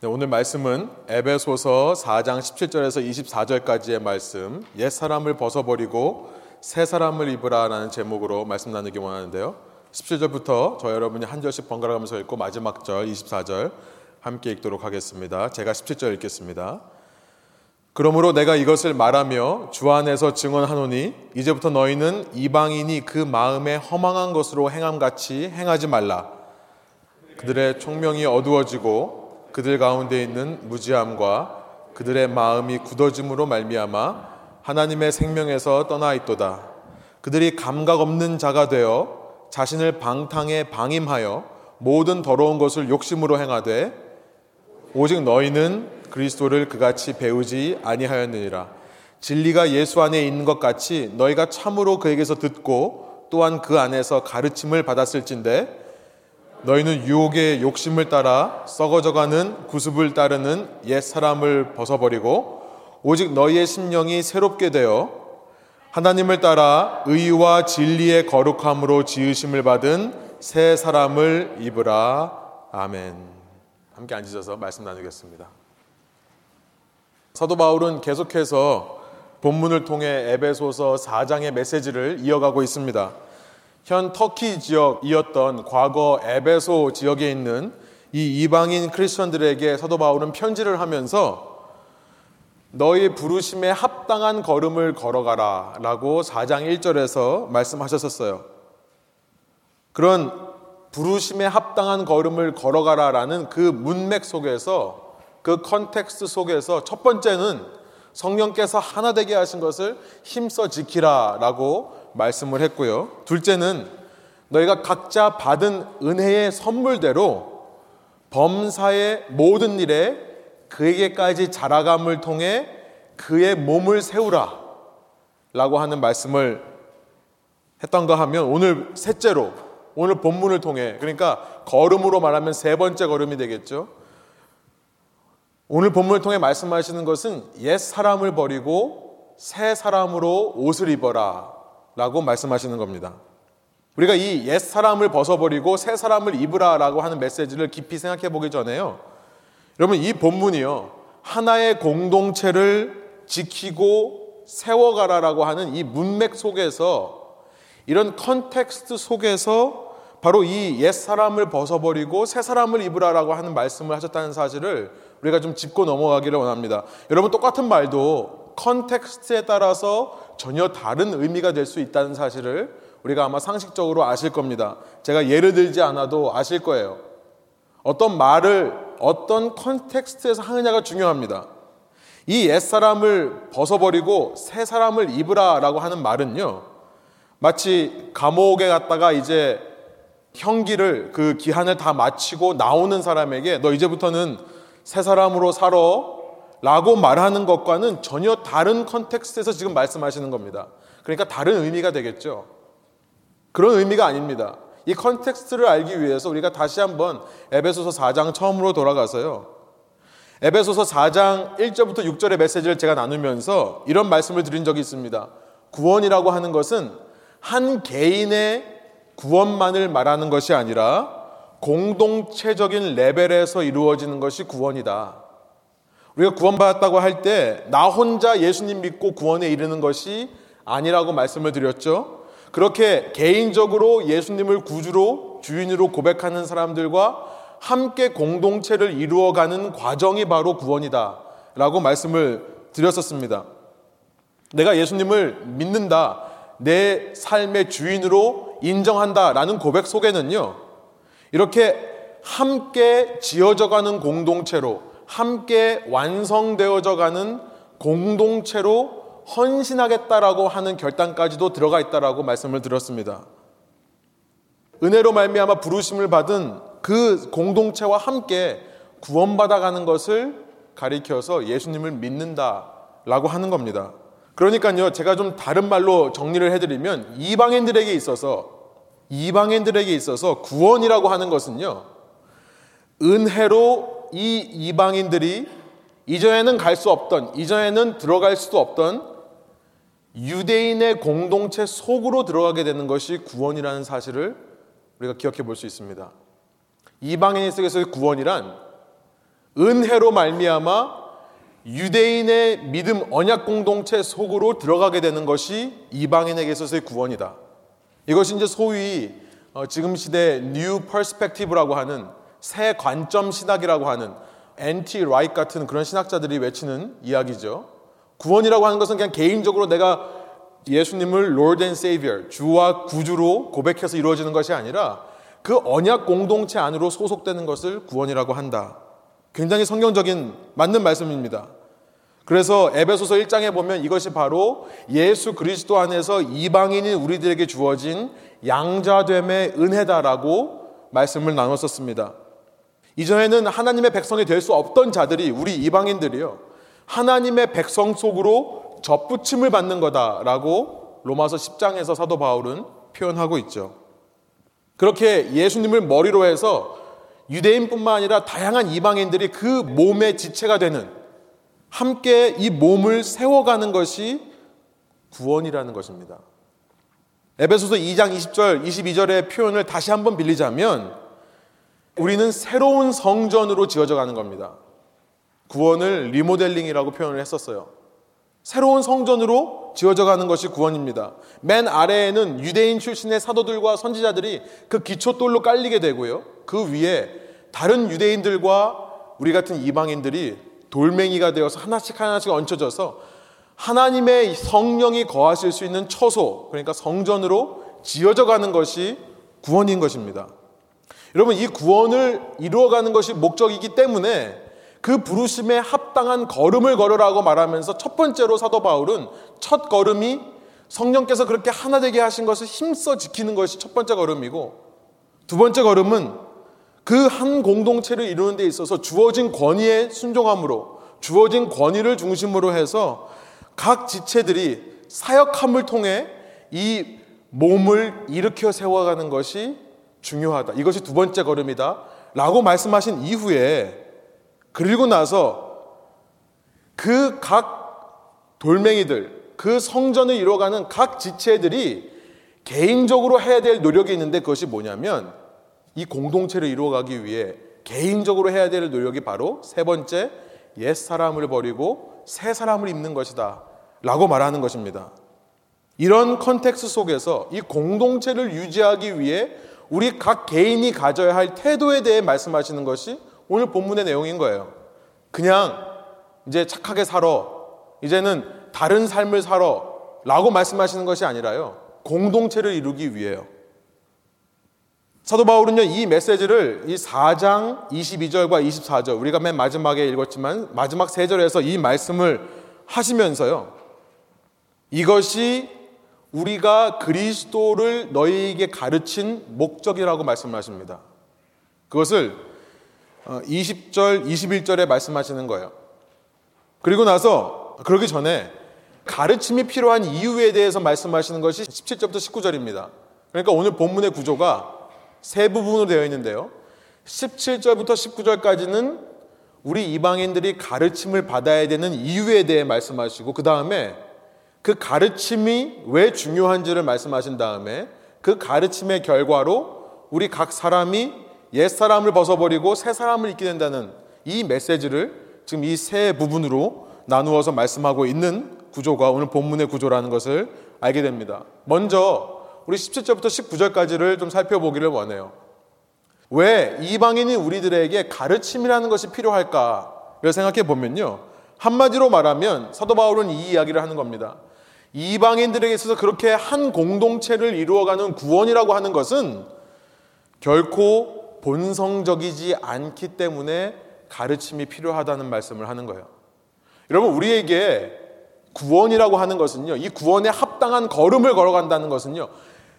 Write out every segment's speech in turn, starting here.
네, 오늘 말씀은 에베소서 4장 17절에서 24절까지의 말씀, 옛 사람을 벗어버리고 새 사람을 입으라라는 제목으로 말씀 나누기 원하는데요. 17절부터 저 여러분이 한 절씩 번갈아 가면서 읽고 마지막 절 24절 함께 읽도록 하겠습니다. 제가 17절 읽겠습니다. 그러므로 내가 이것을 말하며 주 안에서 증언하노니 이제부터 너희는 이방인이 그 마음에 허망한 것으로 행함같이 행하지 말라. 그들의 총명이 어두워지고 그들 가운데 있는 무지함과 그들의 마음이 굳어짐으로 말미암아 하나님의 생명에서 떠나 있도다. 그들이 감각 없는 자가 되어 자신을 방탕에 방임하여 모든 더러운 것을 욕심으로 행하되 오직 너희는 그리스도를 그같이 배우지 아니하였느니라. 진리가 예수 안에 있는 것 같이 너희가 참으로 그에게서 듣고 또한 그 안에서 가르침을 받았을진데 너희는 유혹의 욕심을 따라 썩어져가는 구습을 따르는 옛 사람을 벗어버리고 오직 너희의 심령이 새롭게 되어 하나님을 따라 의와 진리의 거룩함으로 지으심을 받은 새 사람을 입으라. 아멘. 함께 앉으셔서 말씀 나누겠습니다. 사도 바울은 계속해서 본문을 통해 에베소서 4장의 메시지를 이어가고 있습니다. 현 터키 지역이었던 과거 에베소 지역에 있는 이 이방인 크리스천들에게 사도 바울은 편지를 하면서 너희 부르심에 합당한 걸음을 걸어가라 라고 4장 1절에서 말씀하셨었어요. 그런 부르심에 합당한 걸음을 걸어가라 라는 그 문맥 속에서 그 context 속에서 첫 번째는 성령께서 하나 되게 하신 것을 힘써 지키라 라고 말씀을 했고요. 둘째는 너희가 각자 받은 은혜의 선물대로 범사의 모든 일에 그에게까지 자라감을 통해 그의 몸을 세우라 라고 하는 말씀을 했던가 하면 오늘 셋째로 오늘 본문을 통해 그러니까 걸음으로 말하면 세 번째 걸음이 되겠죠. 오늘 본문을 통해 말씀하시는 것은 옛 사람을 버리고 새 사람으로 옷을 입어라 라고 말씀하시는 겁니다. 우리가 이 옛 사람을 벗어버리고 새 사람을 입으라 라고 하는 메시지를 깊이 생각해 보기 전에요. 여러분, 이 본문이요. 하나의 공동체를 지키고 세워가라 라고 하는 이 문맥 속에서 이런 context 속에서 바로 이 옛 사람을 벗어버리고 새 사람을 입으라 라고 하는 말씀을 하셨다는 사실을 우리가 좀 짚고 넘어가기를 원합니다. 여러분 똑같은 말도 context에 따라서 전혀 다른 의미가 될 수 있다는 사실을 우리가 아마 상식적으로 아실 겁니다. 제가 예를 들지 않아도 아실 거예요. 어떤 말을 어떤 context에서 하느냐가 중요합니다. 이 옛사람을 벗어버리고 새 사람을 입으라라고 하는 말은요. 마치 감옥에 갔다가 이제 형기를 그 기한을 다 마치고 나오는 사람에게 너 이제부터는 새 사람으로 살아 라고 말하는 것과는 전혀 다른 context에서 지금 말씀하시는 겁니다. 그러니까 다른 의미가 되겠죠. 그런 의미가 아닙니다. 이 context를 알기 위해서 우리가 다시 한번 에베소서 4장 처음으로 돌아가서요. 에베소서 4장 1절부터 6절의 메시지를 제가 나누면서 이런 말씀을 드린 적이 있습니다. 구원이라고 하는 것은 한 개인의 구원만을 말하는 것이 아니라 공동체적인 레벨에서 이루어지는 것이 구원이다. 우리가 구원받았다고 할 때 나 혼자 예수님 믿고 구원에 이르는 것이 아니라고 말씀을 드렸죠. 그렇게 개인적으로 예수님을 구주로 주인으로 고백하는 사람들과 함께 공동체를 이루어가는 과정이 바로 구원이다. 라고 말씀을 드렸었습니다. 내가 예수님을 믿는다. 내 삶의 주인으로 인정한다. 라는 고백 속에는요. 이렇게 함께 지어져가는 공동체로 함께 완성되어져 가는 공동체로 헌신하겠다라고 하는 결단까지도 들어가 있다라고 말씀을 드렸습니다. 은혜로 말미암아 부르심을 받은 그 공동체와 함께 구원받아 가는 것을 가리켜서 예수님을 믿는다라고 하는 겁니다. 그러니까요, 제가 좀 다른 말로 정리를 해드리면 이방인들에게 있어서 이방인들에게 있어서 구원이라고 하는 것은요, 은혜로 이 이방인들이 이전에는 갈 수 없던, 이전에는 들어갈 수도 없던 유대인의 공동체 속으로 들어가게 되는 것이 구원이라는 사실을 우리가 기억해 볼 수 있습니다. 이방인 속에서의 구원이란 은혜로 말미암아 유대인의 믿음 언약 공동체 속으로 들어가게 되는 것이 이방인에게 있어서의 구원이다. 이것이 이제 소위 어, 지금 시대 New Perspective라고 하는 새 관점 신학이라고 하는 N.T. Wright 같은 그런 신학자들이 외치는 이야기죠. 구원이라고 하는 것은 그냥 개인적으로 내가 예수님을 Lord and Savior, 주와 구주로 고백해서 이루어지는 것이 아니라 그 언약 공동체 안으로 소속되는 것을 구원이라고 한다. 굉장히 성경적인 맞는 말씀입니다. 그래서 에베소서 1장에 보면 이것이 바로 예수 그리스도 안에서 이방인인 우리들에게 주어진 양자됨의 은혜다라고 말씀을 나눴었습니다. 이전에는 하나님의 백성이 될 수 없던 자들이 우리 이방인들이요. 하나님의 백성 속으로 접붙임을 받는 거다라고 로마서 10장에서 사도 바울은 표현하고 있죠. 그렇게 예수님을 머리로 해서 유대인뿐만 아니라 다양한 이방인들이 그 몸의 지체가 되는 함께 이 몸을 세워가는 것이 구원이라는 것입니다. 에베소서 2장 20절, 22절의 표현을 다시 한번 빌리자면 우리는 새로운 성전으로 지어져 가는 겁니다. 구원을 리모델링이라고 표현을 했었어요. 새로운 성전으로 지어져 가는 것이 구원입니다. 맨 아래에는 유대인 출신의 사도들과 선지자들이 그 기초돌로 깔리게 되고요. 그 위에 다른 유대인들과 우리 같은 이방인들이 돌멩이가 되어서 하나씩 하나씩 얹혀져서 하나님의 성령이 거하실 수 있는 처소, 그러니까 성전으로 지어져 가는 것이 구원인 것입니다. 여러분, 이 구원을 이루어가는 것이 목적이기 때문에 그 부르심에 합당한 걸음을 걸으라고 말하면서 첫 번째로 사도 바울은 첫 걸음이 성령께서 그렇게 하나 되게 하신 것을 힘써 지키는 것이 첫 번째 걸음이고 두 번째 걸음은 그 한 공동체를 이루는 데 있어서 주어진 권위에 순종함으로 주어진 권위를 중심으로 해서 각 지체들이 사역함을 통해 이 몸을 일으켜 세워가는 것이 중요하다. 이것이 두 번째 걸음이다. 라고 말씀하신 이후에 그리고 나서 그 각 돌멩이들, 그 성전을 이뤄가는 각 지체들이 개인적으로 해야 될 노력이 있는데 그것이 뭐냐면 이 공동체를 이루어가기 위해 개인적으로 해야 될 노력이 바로 세 번째 옛 사람을 버리고 새 사람을 입는 것이다. 라고 말하는 것입니다. 이런 context 속에서 이 공동체를 유지하기 위해 우리 각 개인이 가져야 할 태도에 대해 말씀하시는 것이 오늘 본문의 내용인 거예요. 그냥 이제 착하게 살아. 이제는 다른 삶을 살아. 라고 말씀하시는 것이 아니라요. 공동체를 이루기 위해요. 사도 바울은요, 이 메시지를 이 4장 22절과 24절, 우리가 맨 마지막에 읽었지만 마지막 3절에서 이 말씀을 하시면서요. 이것이 우리가 그리스도를 너희에게 가르친 목적이라고 말씀하십니다. 그것을 20절, 어, 21절에 말씀하시는 거예요. 그리고 나서 그러기 전에 가르침이 필요한 이유에 대해서 말씀하시는 것이 17절부터 19절입니다. 그러니까 오늘 본문의 구조가 세 부분으로 되어 있는데요. 17절부터 19절까지는 우리 이방인들이 가르침을 받아야 되는 이유에 대해 말씀하시고 그 다음에 그 가르침이 왜 중요한지를 말씀하신 다음에 그 가르침의 결과로 우리 각 사람이 옛 사람을 벗어버리고 새 사람을 입게 된다는 이 메시지를 지금 이 세 부분으로 나누어서 말씀하고 있는 구조가 오늘 본문의 구조라는 것을 알게 됩니다. 먼저 우리 17절부터 19절까지를 좀 살펴보기를 원해요. 왜 이방인이 우리들에게 가르침이라는 것이 필요할까를 생각해 보면요. 한마디로 말하면 사도 바울은 이 이야기를 하는 겁니다. 이방인들에게 있어서 그렇게 한 공동체를 이루어가는 구원이라고 하는 것은 결코 본성적이지 않기 때문에 가르침이 필요하다는 말씀을 하는 거예요. 여러분, 우리에게 구원이라고 하는 것은요, 이 구원에 합당한 걸음을 걸어간다는 것은요,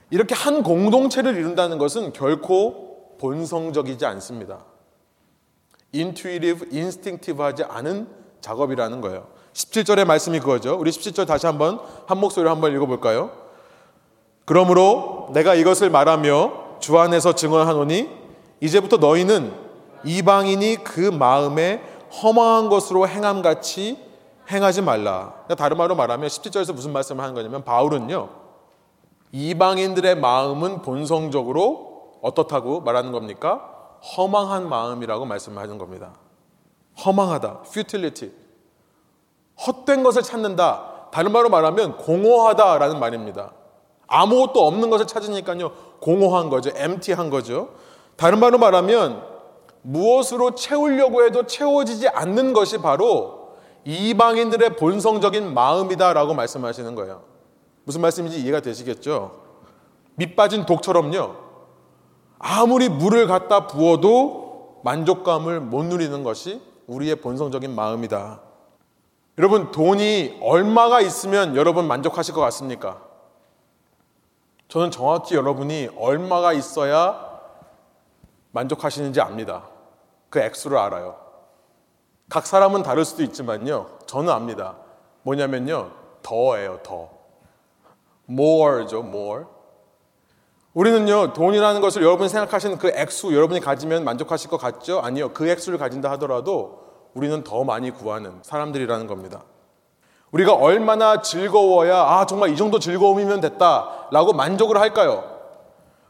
이렇게 한 공동체를 이룬다는 것은 결코 본성적이지 않습니다. intuitive, instinctive 하지 않은 작업이라는 거예요. 17절의 말씀이 그거죠. 우리 17절 다시 한번 한 목소리로 한번 읽어볼까요? 그러므로 내가 이것을 말하며 주 안에서 증언하노니 이제부터 너희는 이방인이 그 마음에 허망한 것으로 행함같이 행하지 말라. 그러니까 다른 말로 말하면 17절에서 무슨 말씀을 하는 거냐면 바울은요. 이방인들의 마음은 본성적으로 어떻다고 말하는 겁니까? 허망한 마음이라고 말씀하는 겁니다. 허망하다, futility. 헛된 것을 찾는다. 다른 말로 말하면 공허하다라는 말입니다. 아무것도 없는 것을 찾으니까요. 공허한 거죠. empty한 거죠. 다른 말로 말하면 무엇으로 채우려고 해도 채워지지 않는 것이 바로 이방인들의 본성적인 마음이다라고 말씀하시는 거예요. 무슨 말씀인지 이해가 되시겠죠? 밑 빠진 독처럼요. 아무리 물을 갖다 부어도 만족감을 못 누리는 것이 우리의 본성적인 마음이다. 여러분, 돈이 얼마가 있으면 여러분 만족하실 것 같습니까? 저는 정확히 여러분이 얼마가 있어야 만족하시는지 압니다. 그 액수를 알아요. 각 사람은 다를 수도 있지만요. 저는 압니다. 뭐냐면요. 더예요, 더. more죠, more. 우리는요, 돈이라는 것을 여러분이 생각하시는 그 액수, 여러분이 가지면 만족하실 것 같죠? 아니요. 그 액수를 가진다 하더라도 우리는 더 많이 구하는 사람들이라는 겁니다. 우리가 얼마나 즐거워야, 아, 정말 이 정도 즐거움이면 됐다. 라고 만족을 할까요?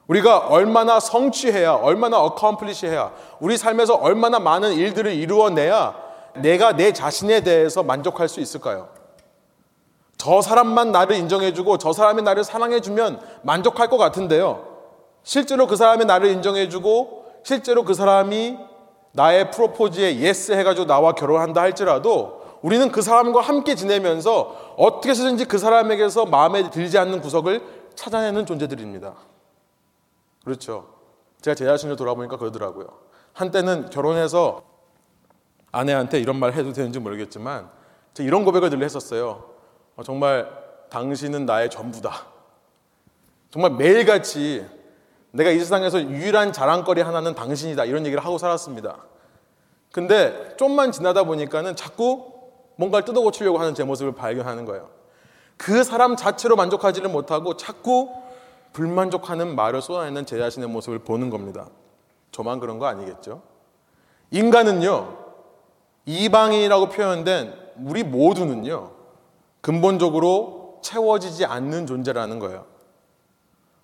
우리가 얼마나 성취해야, 얼마나 어컴플리시 해야, 우리 삶에서 얼마나 많은 일들을 이루어내야 내가 내 자신에 대해서 만족할 수 있을까요? 저 사람만 나를 인정해주고 저 사람이 나를 사랑해주면 만족할 것 같은데요. 실제로 그 사람이 나를 인정해주고 실제로 그 사람이 나의 프로포즈에 yes 해가지고 나와 결혼한다 할지라도 우리는 그 사람과 함께 지내면서 어떻게 해서든지 그 사람에게서 마음에 들지 않는 구석을 찾아내는 존재들입니다. 그렇죠. 제가 제 자신을 돌아보니까 그러더라고요. 한때는 결혼해서 아내한테 이런 말 해도 되는지 모르겠지만 제가 이런 고백을 늘 했었어요. 어, 정말 당신은 나의 전부다. 정말 매일같이 내가 이 세상에서 유일한 자랑거리 하나는 당신이다. 이런 얘기를 하고 살았습니다. 근데 좀만 지나다 보니까는 자꾸 뭔가를 뜯어 고치려고 하는 제 모습을 발견하는 거예요. 그 사람 자체로 만족하지를 못하고 자꾸 불만족하는 말을 쏟아내는 제 자신의 모습을 보는 겁니다. 저만 그런 거 아니겠죠? 인간은요, 이방인이라고 표현된 우리 모두는요, 근본적으로 채워지지 않는 존재라는 거예요.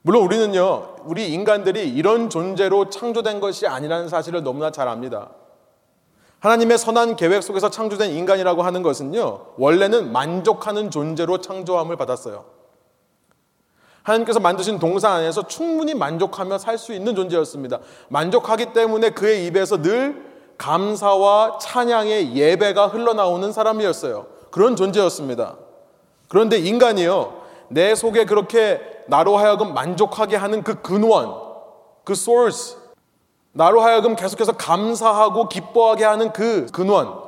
물론 우리는요, 우리 인간들이 이런 존재로 창조된 것이 아니라는 사실을 너무나 잘 압니다. 하나님의 선한 계획 속에서 창조된 인간이라고 하는 것은요, 원래는 만족하는 존재로 창조함을 받았어요. 하나님께서 만드신 동산 안에서 충분히 만족하며 살 수 있는 존재였습니다. 만족하기 때문에 그의 입에서 늘 감사와 찬양의 예배가 흘러나오는 사람이었어요. 그런 존재였습니다. 그런데 인간이요, 내 속에 그렇게 나로 하여금 만족하게 하는 그 근원, 그 source, 나로 하여금 계속해서 감사하고 기뻐하게 하는 그 근원,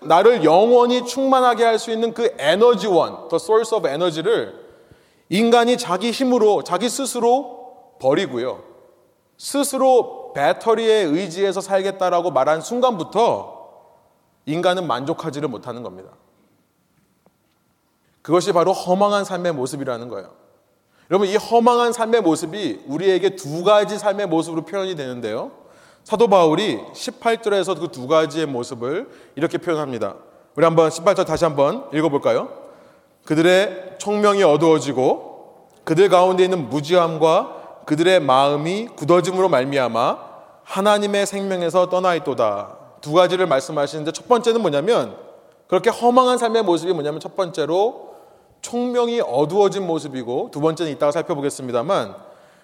나를 영원히 충만하게 할 수 있는 그 에너지원, the source of energy를 인간이 자기 힘으로, 자기 스스로 버리고요. 스스로 배터리에 의지해서 살겠다라고 말한 순간부터 인간은 만족하지를 못하는 겁니다. 그것이 바로 허망한 삶의 모습이라는 거예요. 여러분, 이 허망한 삶의 모습이 우리에게 두 가지 삶의 모습으로 표현이 되는데요. 사도 바울이 18절에서 그 두 가지의 모습을 이렇게 표현합니다. 우리 한번 18절 다시 한번 읽어볼까요? 그들의 총명이 어두워지고 그들 가운데 있는 무지함과 그들의 마음이 굳어짐으로 말미암아 하나님의 생명에서 떠나 있도다. 두 가지를 말씀하시는데 첫 번째는 뭐냐면 그렇게 허망한 삶의 모습이 뭐냐면 첫 번째로 총명이 어두워진 모습이고 두 번째는 이따가 살펴보겠습니다만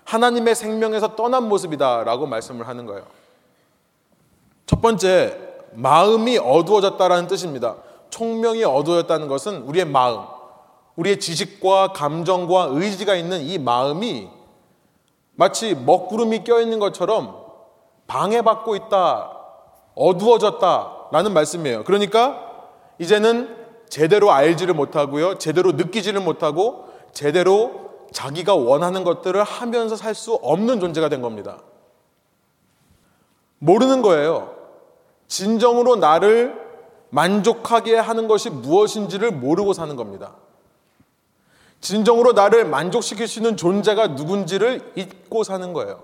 하나님의 생명에서 떠난 모습이다라고 말씀을 하는 거예요. 첫 번째 마음이 어두워졌다라는 뜻입니다. 총명이 어두워졌다는 것은 우리의 마음, 우리의 지식과 감정과 의지가 있는 이 마음이 마치 먹구름이 껴있는 것처럼 방해받고 있다, 어두워졌다라는 말씀이에요. 그러니까 이제는 제대로 알지를 못하고요, 제대로 느끼지를 못하고 제대로 자기가 원하는 것들을 하면서 살 수 없는 존재가 된 겁니다. 모르는 거예요. 진정으로 나를 만족하게 하는 것이 무엇인지를 모르고 사는 겁니다. 진정으로 나를 만족시킬 수 있는 존재가 누군지를 잊고 사는 거예요.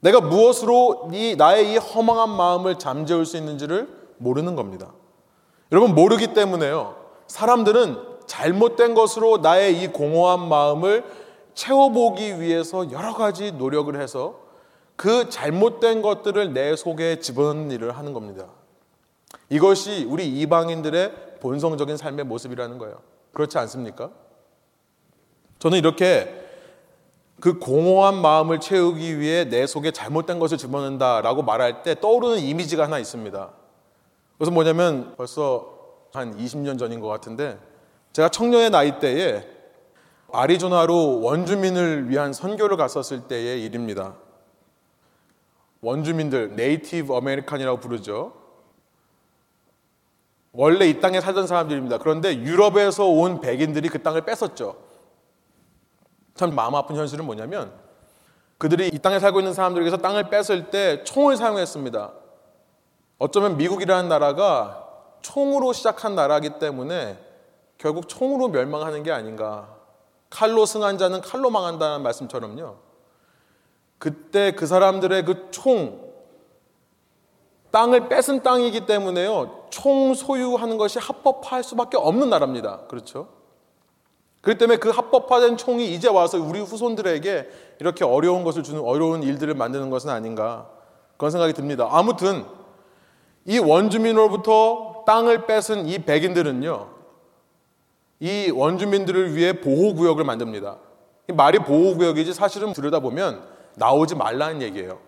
내가 무엇으로 이 나의 이 허망한 마음을 잠재울 수 있는지를 모르는 겁니다. 여러분 모르기 때문에요. 사람들은 잘못된 것으로 나의 이 공허한 마음을 채워보기 위해서 여러 가지 노력을 해서 그 잘못된 것들을 내 속에 집어넣는 일을 하는 겁니다. 이것이 우리 이방인들의 본성적인 삶의 모습이라는 거예요. 그렇지 않습니까? 저는 이렇게 그 공허한 마음을 채우기 위해 내 속에 잘못된 것을 집어넣는다라고 말할 때 떠오르는 이미지가 하나 있습니다. 그래서 뭐냐면 벌써 한 20년 전인 것 같은데 제가 청년의 나이 때에 아리조나로 원주민을 위한 선교를 갔었을 때의 일입니다. 원주민들, Native American이라고 부르죠. 원래 이 땅에 살던 사람들입니다. 그런데 유럽에서 온 백인들이 그 땅을 뺏었죠. 참 마음 아픈 현실은 뭐냐면 그들이 이 땅에 살고 있는 사람들에게서 땅을 뺏을 때 총을 사용했습니다. 어쩌면 미국이라는 나라가 총으로 시작한 나라이기 때문에 결국 총으로 멸망하는 게 아닌가. 칼로 승한 자는 칼로 망한다는 말씀처럼요. 그때 그 사람들의 그 총, 땅을 뺏은 땅이기 때문에요. 총 소유하는 것이 합법화할 수밖에 없는 나라입니다. 그렇죠? 그렇기 때문에 그 합법화된 총이 이제 와서 우리 후손들에게 이렇게 어려운 것을 주는 어려운 일들을 만드는 것은 아닌가 그런 생각이 듭니다. 아무튼 이 원주민으로부터 땅을 뺏은 이 백인들은요, 이 원주민들을 위해 보호구역을 만듭니다. 말이 보호구역이지 사실은 들여다보면 나오지 말라는 얘기예요.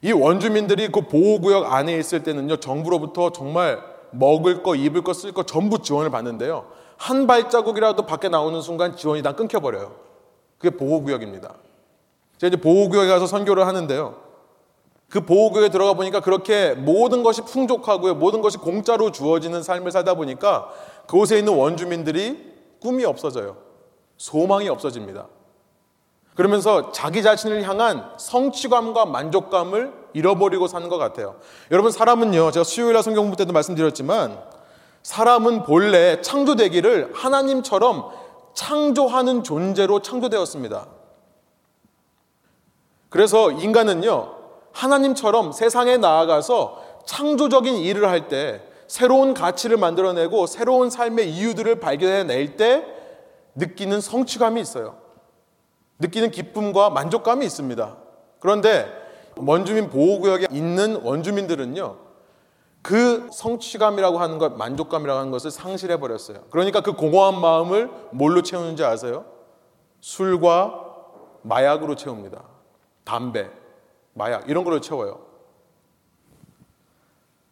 이 원주민들이 그 보호구역 안에 있을 때는요, 정부로부터 정말 먹을 거, 입을 거, 쓸 거 전부 지원을 받는데요. 한 발자국이라도 밖에 나오는 순간 지원이 다 끊겨버려요. 그게 보호구역입니다. 제가 이제 보호구역에 가서 선교를 하는데요. 그 보호구역에 들어가 보니까 그렇게 모든 것이 풍족하고요. 모든 것이 공짜로 주어지는 삶을 살다 보니까 그곳에 있는 원주민들이 꿈이 없어져요. 소망이 없어집니다. 그러면서 자기 자신을 향한 성취감과 만족감을 잃어버리고 사는 것 같아요. 여러분, 사람은요, 제가 수요일 날 성경 공부 때도 말씀드렸지만, 사람은 본래 창조되기를 하나님처럼 창조하는 존재로 창조되었습니다. 그래서 인간은요, 하나님처럼 세상에 나아가서 창조적인 일을 할 때 새로운 가치를 만들어내고 새로운 삶의 이유들을 발견해낼 때 느끼는 성취감이 있어요. 느끼는 기쁨과 만족감이 있습니다. 그런데 원주민 보호구역에 있는 원주민들은요, 그 성취감이라고 하는 것, 만족감이라고 하는 것을 상실해 버렸어요. 그러니까 그 공허한 마음을 뭘로 채우는지 아세요? 술과 마약으로 채웁니다. 담배, 마약 이런 걸로 채워요.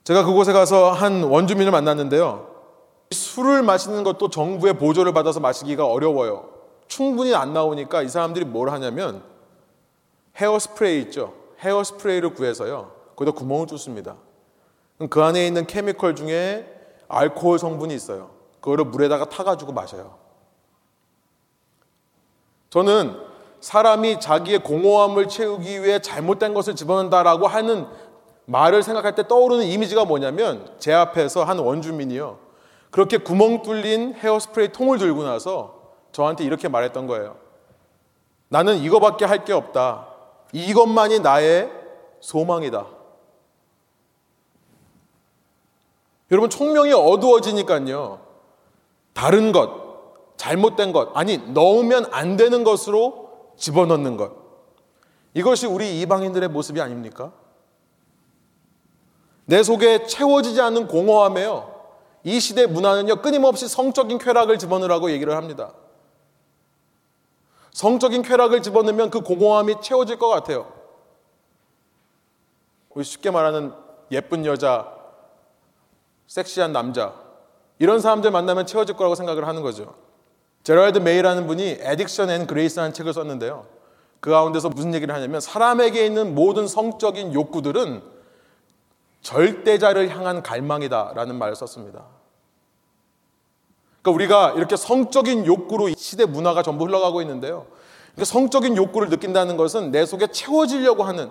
제가 그곳에 가서 한 원주민을 만났는데요. 술을 마시는 것도 정부의 보조를 받아서 마시기가 어려워요. 충분히 안 나오니까 이 사람들이 뭘 하냐면 헤어 스프레이 있죠. 헤어 스프레이를 구해서요. 거기다 구멍을 뚫습니다. 그 안에 있는 케미컬 중에 알코올 성분이 있어요. 그거를 물에다가 타가지고 마셔요. 저는 사람이 자기의 공허함을 채우기 위해 잘못된 것을 집어넣는다라고 하는 말을 생각할 때 떠오르는 이미지가 뭐냐면 제 앞에서 한 원주민이요. 그렇게 구멍 뚫린 헤어스프레이 통을 들고 나서 저한테 이렇게 말했던 거예요. 나는 이거밖에 할 게 없다. 이것만이 나의 소망이다. 여러분, 총명이 어두워지니까요. 다른 것, 잘못된 것, 아니, 넣으면 안 되는 것으로 집어넣는 것. 이것이 우리 이방인들의 모습이 아닙니까? 내 속에 채워지지 않는 공허함에요. 이 시대 문화는요, 끊임없이 성적인 쾌락을 집어넣으라고 얘기를 합니다. 성적인 쾌락을 집어넣으면 그 공허함이 채워질 것 같아요. 우리 쉽게 말하는 예쁜 여자, 섹시한 남자, 이런 사람들 만나면 채워질 거라고 생각을 하는 거죠. 제럴드 메이라는 분이 Addiction and Grace라는 책을 썼는데요. 그 가운데서 무슨 얘기를 하냐면 사람에게 있는 모든 성적인 욕구들은 절대자를 향한 갈망이다라는 말을 썼습니다. 그러니까 우리가 이렇게 성적인 욕구로 시대 문화가 전부 흘러가고 있는데요. 그러니까 성적인 욕구를 느낀다는 것은 내 속에 채워지려고 하는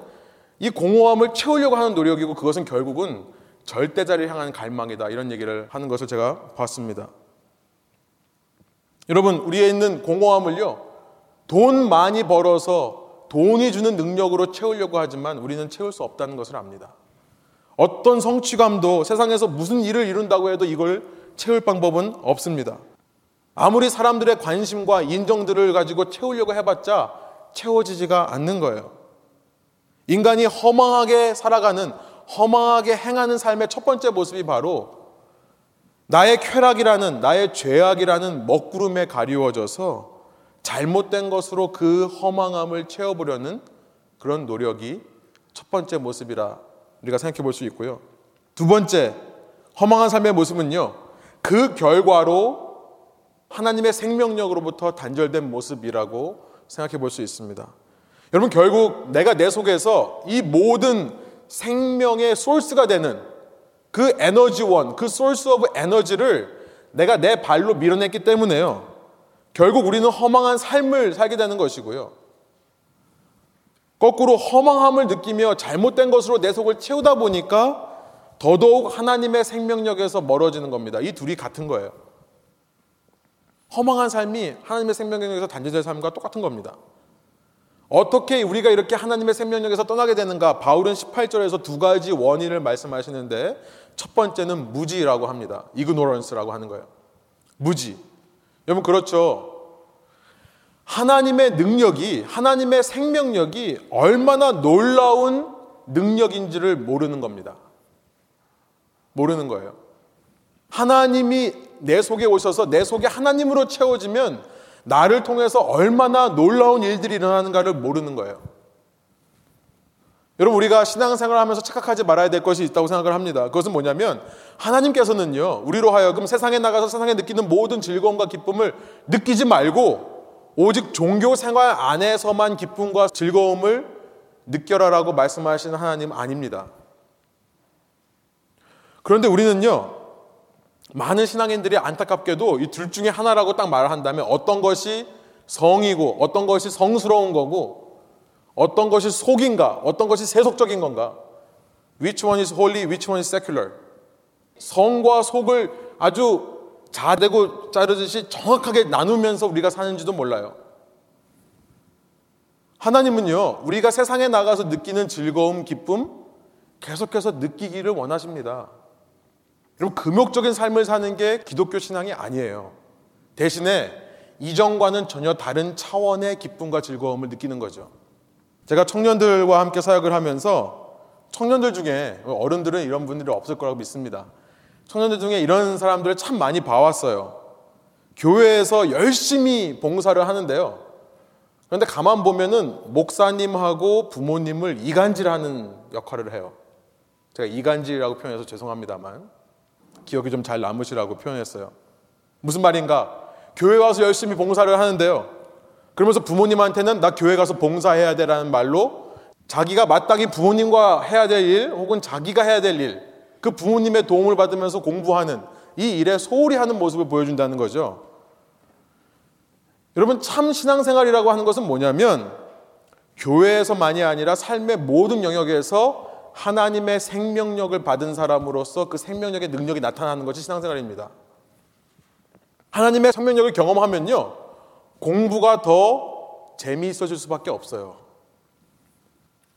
이 공허함을 채우려고 하는 노력이고 그것은 결국은 절대자를 향한 갈망이다 이런 얘기를 하는 것을 제가 봤습니다. 여러분, 우리에 있는 공허함을요, 돈 많이 벌어서 돈이 주는 능력으로 채우려고 하지만 우리는 채울 수 없다는 것을 압니다. 어떤 성취감도 세상에서 무슨 일을 이룬다고 해도 이걸 채울 방법은 없습니다. 아무리 사람들의 관심과 인정들을 가지고 채우려고 해봤자 채워지지가 않는 거예요. 인간이 허망하게 살아가는, 허망하게 행하는 삶의 첫 번째 모습이 바로 나의 쾌락이라는, 나의 죄악이라는 먹구름에 가리워져서 잘못된 것으로 그 허망함을 채워보려는 그런 노력이 첫 번째 모습이라 우리가 생각해 볼 수 있고요. 두 번째, 허망한 삶의 모습은요, 그 결과로 하나님의 생명력으로부터 단절된 모습이라고 생각해 볼 수 있습니다. 여러분, 결국 내가 내 속에서 이 모든 생명의 source가 되는 그 에너지원, 그 소스 오브 에너지를 내가 내 발로 밀어냈기 때문에요. 결국 우리는 허망한 삶을 살게 되는 것이고요. 거꾸로 허망함을 느끼며 잘못된 것으로 내 속을 채우다 보니까 더더욱 하나님의 생명력에서 멀어지는 겁니다. 이 둘이 같은 거예요. 허망한 삶이 하나님의 생명력에서 단절된 삶과 똑같은 겁니다. 어떻게 우리가 이렇게 하나님의 생명력에서 떠나게 되는가? 바울은 18절에서 두 가지 원인을 말씀하시는데 첫 번째는 무지라고 합니다. ignorance라고 하는 거예요. 무지. 여러분 그렇죠. 하나님의 능력이 하나님의 생명력이 얼마나 놀라운 능력인지를 모르는 겁니다. 모르는 거예요. 하나님이 내 속에 오셔서 내 속에 하나님으로 채워지면 나를 통해서 얼마나 놀라운 일들이 일어나는가를 모르는 거예요. 여러분 우리가 신앙생활을 하면서 착각하지 말아야 될 것이 있다고 생각을 합니다. 그것은 뭐냐면 하나님께서는요 우리로 하여금 세상에 나가서 세상에 느끼는 모든 즐거움과 기쁨을 느끼지 말고 오직 종교 생활 안에서만 기쁨과 즐거움을 느껴라라고 말씀하시는 하나님 아닙니다. 그런데 우리는요, 많은 신앙인들이 안타깝게도 이 둘 중에 하나라고 딱 말을 한다면 어떤 것이 성이고 어떤 것이 성스러운 거고 어떤 것이 속인가 어떤 것이 세속적인 건가 which one is holy, which one is secular 성과 속을 아주 자대고 자르듯이 정확하게 나누면서 우리가 사는지도 몰라요. 하나님은요, 우리가 세상에 나가서 느끼는 즐거움, 기쁨 계속해서 느끼기를 원하십니다. 여러분, 금욕적인 삶을 사는 게 기독교 신앙이 아니에요. 대신에 이전과는 전혀 다른 차원의 기쁨과 즐거움을 느끼는 거죠. 제가 청년들과 함께 사역을 하면서 청년들 중에 어른들은 이런 분들이 없을 거라고 믿습니다. 청년들 중에 이런 사람들을 참 많이 봐왔어요. 교회에서 열심히 봉사를 하는데요. 그런데 가만 보면은 목사님하고 부모님을 이간질하는 역할을 해요. 제가 이간질이라고 표현해서 죄송합니다만 기억이 좀 잘 남으시라고 표현했어요. 무슨 말인가? 교회 와서 열심히 봉사를 하는데요. 그러면서 부모님한테는 나 교회 가서 봉사해야 되라는 말로 자기가 마땅히 부모님과 해야 될 일 혹은 자기가 해야 될 일, 그 부모님의 도움을 받으면서 공부하는 이 일에 소홀히 하는 모습을 보여준다는 거죠. 여러분, 참 신앙생활이라고 하는 것은 뭐냐면 교회에서만이 아니라 삶의 모든 영역에서 하나님의 생명력을 받은 사람으로서 그 생명력의 능력이 나타나는 것이 신앙생활입니다. 하나님의 생명력을 경험하면요, 공부가 더 재미있어질 수밖에 없어요.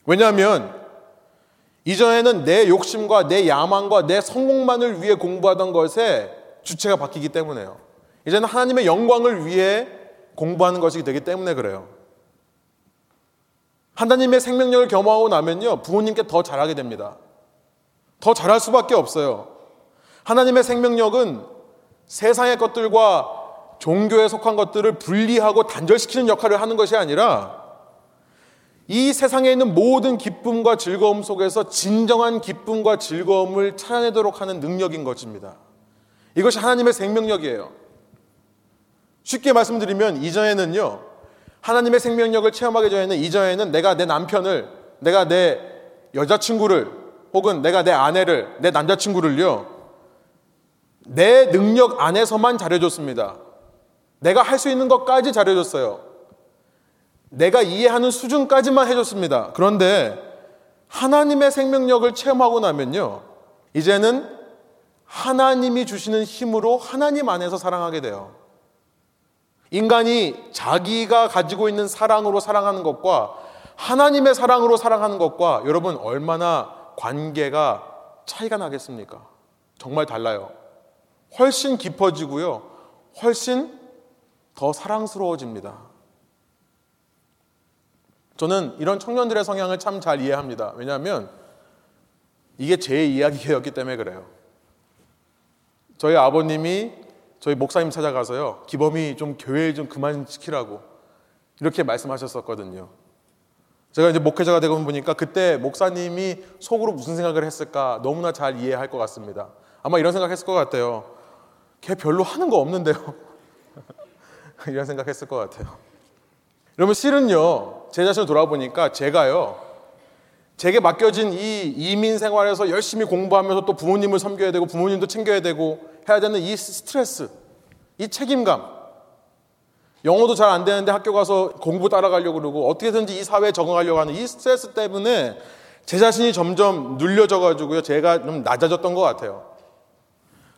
왜냐하면 이전에는 내 욕심과 내 야망과 내 성공만을 위해 공부하던 것에 주체가 바뀌기 때문에요. 이제는 하나님의 영광을 위해 공부하는 것이 되기 때문에 그래요. 하나님의 생명력을 겸하고 나면요, 부모님께 더 잘하게 됩니다. 더 잘할 수밖에 없어요. 하나님의 생명력은 세상의 것들과 종교에 속한 것들을 분리하고 단절시키는 역할을 하는 것이 아니라 이 세상에 있는 모든 기쁨과 즐거움 속에서 진정한 기쁨과 즐거움을 찾아내도록 하는 능력인 것입니다. 이것이 하나님의 생명력이에요. 쉽게 말씀드리면 이전에는요, 하나님의 생명력을 체험하기 전에는 이전에는 내가 내 남편을, 내가 내 여자친구를, 혹은 내가 내 아내를, 내 남자친구를요, 내 능력 안에서만 잘해줬습니다. 내가 할 수 있는 것까지 잘해줬어요. 내가 이해하는 수준까지만 해줬습니다. 그런데 하나님의 생명력을 체험하고 나면요, 이제는 하나님이 주시는 힘으로 하나님 안에서 사랑하게 돼요. 인간이 자기가 가지고 있는 사랑으로 사랑하는 것과 하나님의 사랑으로 사랑하는 것과 여러분 얼마나 관계가 차이가 나겠습니까? 정말 달라요. 훨씬 깊어지고요. 훨씬 더 사랑스러워집니다. 저는 이런 청년들의 성향을 참 잘 이해합니다. 왜냐하면 이게 제 이야기였기 때문에 그래요. 저희 아버님이 저희 목사님 찾아가서요. 기범이 좀 교회 좀 그만 시키라고 이렇게 말씀하셨었거든요. 제가 이제 목회자가 되고 보니까 그때 목사님이 속으로 무슨 생각을 했을까 너무나 잘 이해할 것 같습니다. 아마 이런 생각했을 것 같아요. 걔 별로 하는 거 없는데요. 이런 생각했을 것 같아요. 여러분 실은요 제 자신을 돌아보니까 제가요 제게 맡겨진 이 이민 생활에서 열심히 공부하면서 또 부모님을 섬겨야 되고 부모님도 챙겨야 되고 해야 되는 이 스트레스, 이 책임감, 영어도 잘 안 되는데 학교 가서 공부 따라가려고 그러고 어떻게든지 이 사회에 적응하려고 하는 이 스트레스 때문에 제 자신이 점점 눌려져 가지고요. 제가 좀 낮아졌던 것 같아요.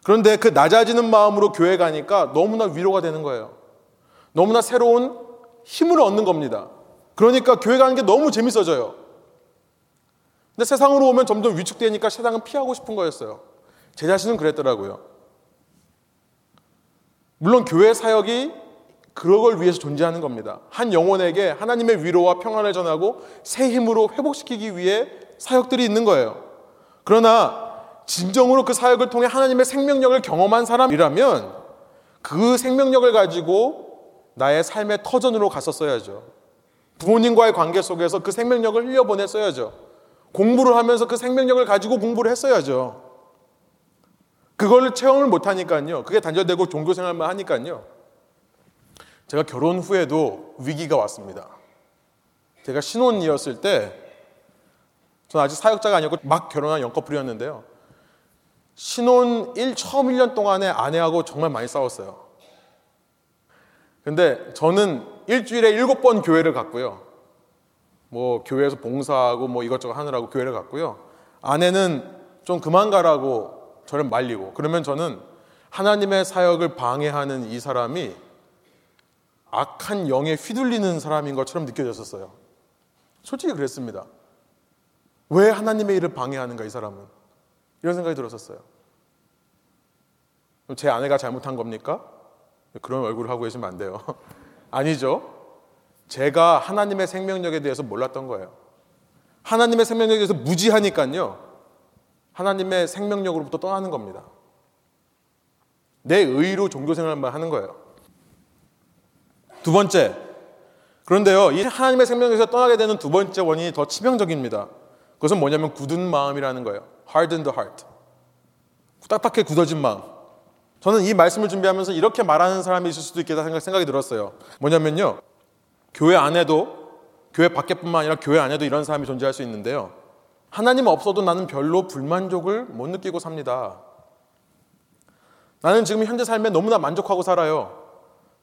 그런데 그 낮아지는 마음으로 교회 가니까 너무나 위로가 되는 거예요. 너무나 새로운 힘을 얻는 겁니다. 그러니까 교회 가는 게 너무 재밌어져요. 근데 세상으로 오면 점점 위축되니까 세상은 피하고 싶은 거였어요. 제 자신은 그랬더라고요. 물론 교회 사역이 그런 걸 위해서 존재하는 겁니다. 한 영혼에게 하나님의 위로와 평안을 전하고 새 힘으로 회복시키기 위해 사역들이 있는 거예요. 그러나 진정으로 그 사역을 통해 하나님의 생명력을 경험한 사람이라면 그 생명력을 가지고 나의 삶의 터전으로 갔었어야죠. 부모님과의 관계 속에서 그 생명력을 흘려보냈어야죠. 공부를 하면서 그 생명력을 가지고 공부를 했어야죠. 그걸 체험을 못하니까요. 그게 단절되고 종교 생활만 하니까요. 제가 결혼 후에도 위기가 왔습니다. 제가 신혼이었을 때, 저는 아직 사역자가 아니었고 막 결혼한 영커플이었는데요. 신혼 1, 처음 1년 동안에 아내하고 정말 많이 싸웠어요. 근데 저는 일주일에 7번 교회를 갔고요. 뭐 교회에서 봉사하고 뭐 이것저것 하느라고 교회를 갔고요. 아내는 좀 그만 가라고 저를 말리고 그러면 저는 하나님의 사역을 방해하는 이 사람이 악한 영에 휘둘리는 사람인 것처럼 느껴졌었어요. 솔직히 그랬습니다. 왜 하나님의 일을 방해하는가 이 사람은 이런 생각이 들었었어요. 제 아내가 잘못한 겁니까? 그런 얼굴을 하고 계시면 안 돼요. 아니죠. 제가 하나님의 생명력에 대해서 몰랐던 거예요. 하나님의 생명력에 대해서 무지하니까요. 하나님의 생명력으로부터 떠나는 겁니다. 내 의로 종교 생활만 하는 거예요. 두 번째. 그런데요, 이 하나님의 생명에서 떠나게 되는 두 번째 원인이 더 치명적입니다. 그것은 뭐냐면 굳은 마음이라는 거예요. hardened heart. 딱딱해 굳어진 마음. 저는 이 말씀을 준비하면서 이렇게 말하는 사람이 있을 수도 있겠다 생각이 들었어요. 뭐냐면요. 교회 안에도 교회 밖에뿐만 아니라 교회 안에도 이런 사람이 존재할 수 있는데요. 하나님 없어도 나는 별로 불만족을 못 느끼고 삽니다. 나는 지금 현재 삶에 너무나 만족하고 살아요.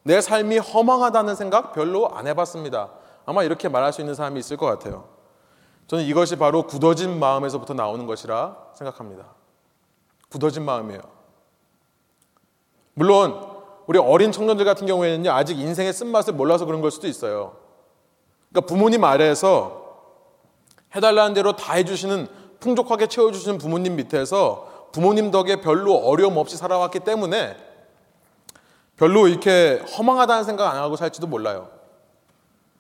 내 삶이 허망하다는 생각 별로 안 해봤습니다. 아마 이렇게 말할 수 있는 사람이 있을 것 같아요. 저는 이것이 바로 굳어진 마음에서부터 나오는 것이라 생각합니다. 굳어진 마음이에요. 물론 우리 어린 청년들 같은 경우에는요 아직 인생의 쓴맛을 몰라서 그런 걸 수도 있어요. 그러니까 부모님 아래에서 해달라는 대로 다 해주시는 풍족하게 채워주시는 부모님 밑에서 부모님 덕에 별로 어려움 없이 살아왔기 때문에 별로 이렇게 허망하다는 생각 안 하고 살지도 몰라요.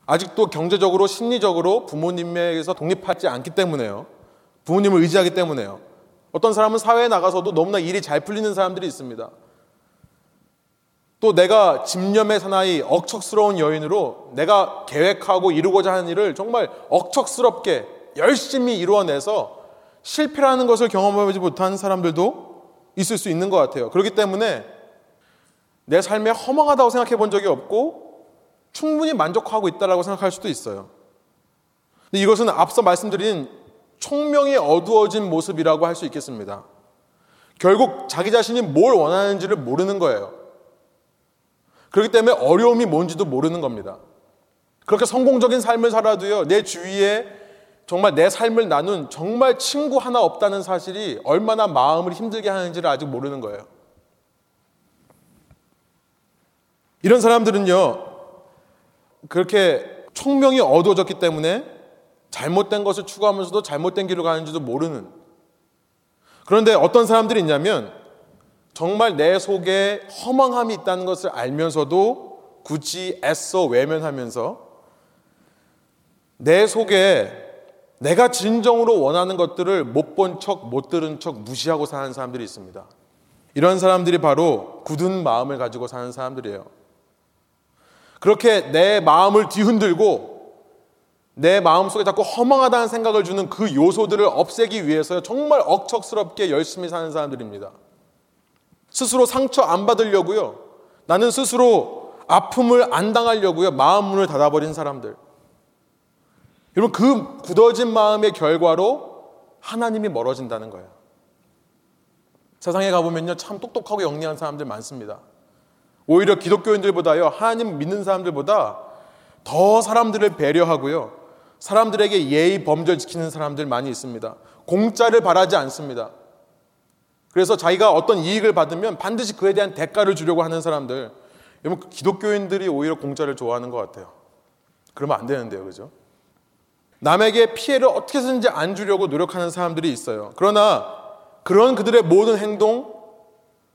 아직도 경제적으로 심리적으로 부모님에게서 독립하지 않기 때문에요. 부모님을 의지하기 때문에요. 어떤 사람은 사회에 나가서도 너무나 일이 잘 풀리는 사람들이 있습니다. 또 내가 집념의 사나이 억척스러운 여인으로 내가 계획하고 이루고자 하는 일을 정말 억척스럽게 열심히 이루어내서 실패라는 것을 경험하지 못한 사람들도 있을 수 있는 것 같아요. 그렇기 때문에 내 삶에 허망하다고 생각해 본 적이 없고 충분히 만족하고 있다라고 생각할 수도 있어요. 근데 이것은 앞서 말씀드린 총명이 어두워진 모습이라고 할 수 있겠습니다. 결국 자기 자신이 뭘 원하는지를 모르는 거예요. 그렇기 때문에 어려움이 뭔지도 모르는 겁니다. 그렇게 성공적인 삶을 살아도요, 내 주위에 정말 내 삶을 나눈 정말 친구 하나 없다는 사실이 얼마나 마음을 힘들게 하는지를 아직 모르는 거예요. 이런 사람들은요, 그렇게 총명이 어두워졌기 때문에 잘못된 것을 추구하면서도 잘못된 길로 가는지도 모르는. 그런데 어떤 사람들이 있냐면 정말 내 속에 허망함이 있다는 것을 알면서도 굳이 애써 외면하면서 내 속에 내가 진정으로 원하는 것들을 못 본 척, 못 들은 척 무시하고 사는 사람들이 있습니다. 이런 사람들이 바로 굳은 마음을 가지고 사는 사람들이에요. 그렇게 내 마음을 뒤흔들고 내 마음속에 자꾸 허망하다는 생각을 주는 그 요소들을 없애기 위해서 정말 억척스럽게 열심히 사는 사람들입니다. 스스로 상처 안 받으려고요. 나는 스스로 아픔을 안 당하려고요. 마음 문을 닫아버린 사람들. 여러분, 그 굳어진 마음의 결과로 하나님이 멀어진다는 거예요. 세상에 가보면요, 참 똑똑하고 영리한 사람들 많습니다. 오히려 기독교인들보다요, 하나님 믿는 사람들보다 더 사람들을 배려하고요, 사람들에게 예의 범절 지키는 사람들 많이 있습니다. 공짜를 바라지 않습니다. 그래서 자기가 어떤 이익을 받으면 반드시 그에 대한 대가를 주려고 하는 사람들, 여러분, 기독교인들이 오히려 공짜를 좋아하는 것 같아요. 그러면 안 되는데요, 그죠? 남에게 피해를 어떻게 든지 안 주려고 노력하는 사람들이 있어요. 그러나 그런 그들의 모든 행동,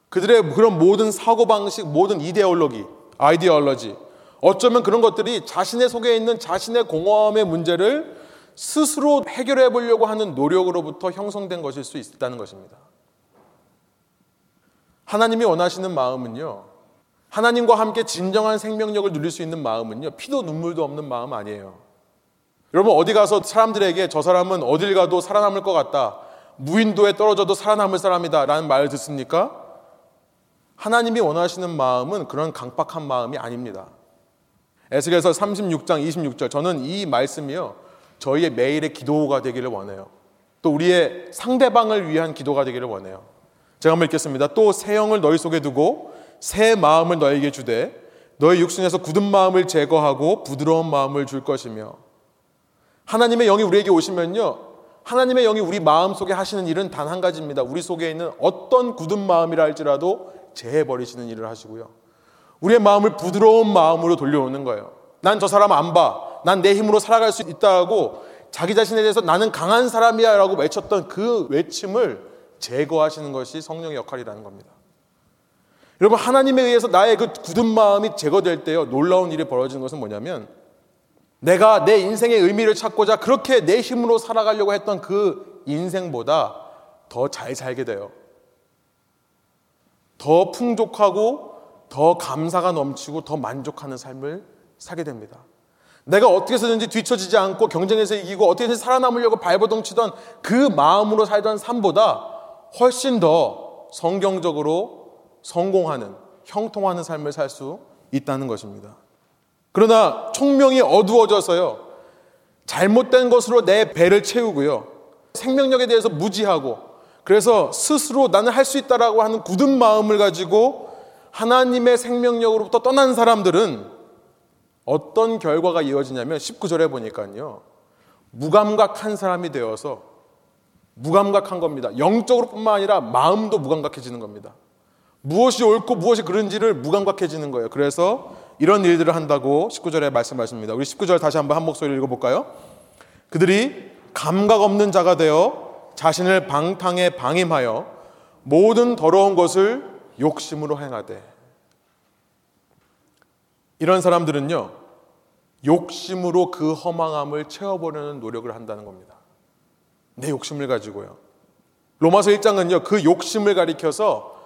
그들의 그런 모든 사고방식, 모든 이데올로기, 아이디얼러지, 어쩌면 그런 것들이 자신의 속에 있는 자신의 공허함의 문제를 스스로 해결해 보려고 하는 노력으로부터 형성된 것일 수 있다는 것입니다. 하나님이 원하시는 마음은요, 하나님과 함께 진정한 생명력을 누릴 수 있는 마음은요, 피도 눈물도 없는 마음 아니에요. 여러분, 어디 가서 사람들에게 저 사람은 어딜 가도 살아남을 것 같다. 무인도에 떨어져도 살아남을 사람이다. 라는 말을 듣습니까? 하나님이 원하시는 마음은 그런 강박한 마음이 아닙니다. 에스겔서 36장 26절. 저는 이 말씀이요. 저희의 매일의 기도가 되기를 원해요. 또 우리의 상대방을 위한 기도가 되기를 원해요. 제가 한번 읽겠습니다. 또 새 영을 너희 속에 두고 새 마음을 너에게 주되 너희 육신에서 굳은 마음을 제거하고 부드러운 마음을 줄 것이며 하나님의 영이 우리에게 오시면요. 하나님의 영이 우리 마음 속에 하시는 일은 단 한 가지입니다. 우리 속에 있는 어떤 굳은 마음이라 할지라도 제해 버리시는 일을 하시고요. 우리의 마음을 부드러운 마음으로 돌려오는 거예요. 난 저 사람 안 봐. 난 내 힘으로 살아갈 수 있다고 자기 자신에 대해서 나는 강한 사람이야 라고 외쳤던 그 외침을 제거하시는 것이 성령의 역할이라는 겁니다. 여러분, 하나님에 의해서 나의 그 굳은 마음이 제거될 때요, 놀라운 일이 벌어지는 것은 뭐냐면, 내가 내 인생의 의미를 찾고자 그렇게 내 힘으로 살아가려고 했던 그 인생보다 더 잘 살게 돼요. 더 풍족하고 더 감사가 넘치고 더 만족하는 삶을 살게 됩니다. 내가 어떻게 해서든지 뒤처지지 않고 경쟁에서 이기고 어떻게든 살아남으려고 발버둥 치던 그 마음으로 살던 삶보다 훨씬 더 성경적으로 성공하는 형통하는 삶을 살 수 있다는 것입니다. 그러나 총명이 어두워져서요. 잘못된 것으로 내 배를 채우고요. 생명력에 대해서 무지하고 그래서 스스로 나는 할 수 있다라고 하는 굳은 마음을 가지고 하나님의 생명력으로부터 떠난 사람들은 어떤 결과가 이어지냐면 19절에 보니까요. 무감각한 사람이 되어서 무감각한 겁니다. 영적으로 뿐만 아니라 마음도 무감각해지는 겁니다. 무엇이 옳고 무엇이 그른지를 무감각해지는 거예요. 그래서 이런 일들을 한다고 19절에 말씀하십니다. 우리 19절 다시 한번 한 목소리 읽어볼까요? 그들이 감각 없는 자가 되어 자신을 방탕에 방임하여 모든 더러운 것을 욕심으로 행하되 이런 사람들은요 욕심으로 그 허망함을 채워보려는 노력을 한다는 겁니다. 내 욕심을 가지고요. 로마서 1장은요 그 욕심을 가리켜서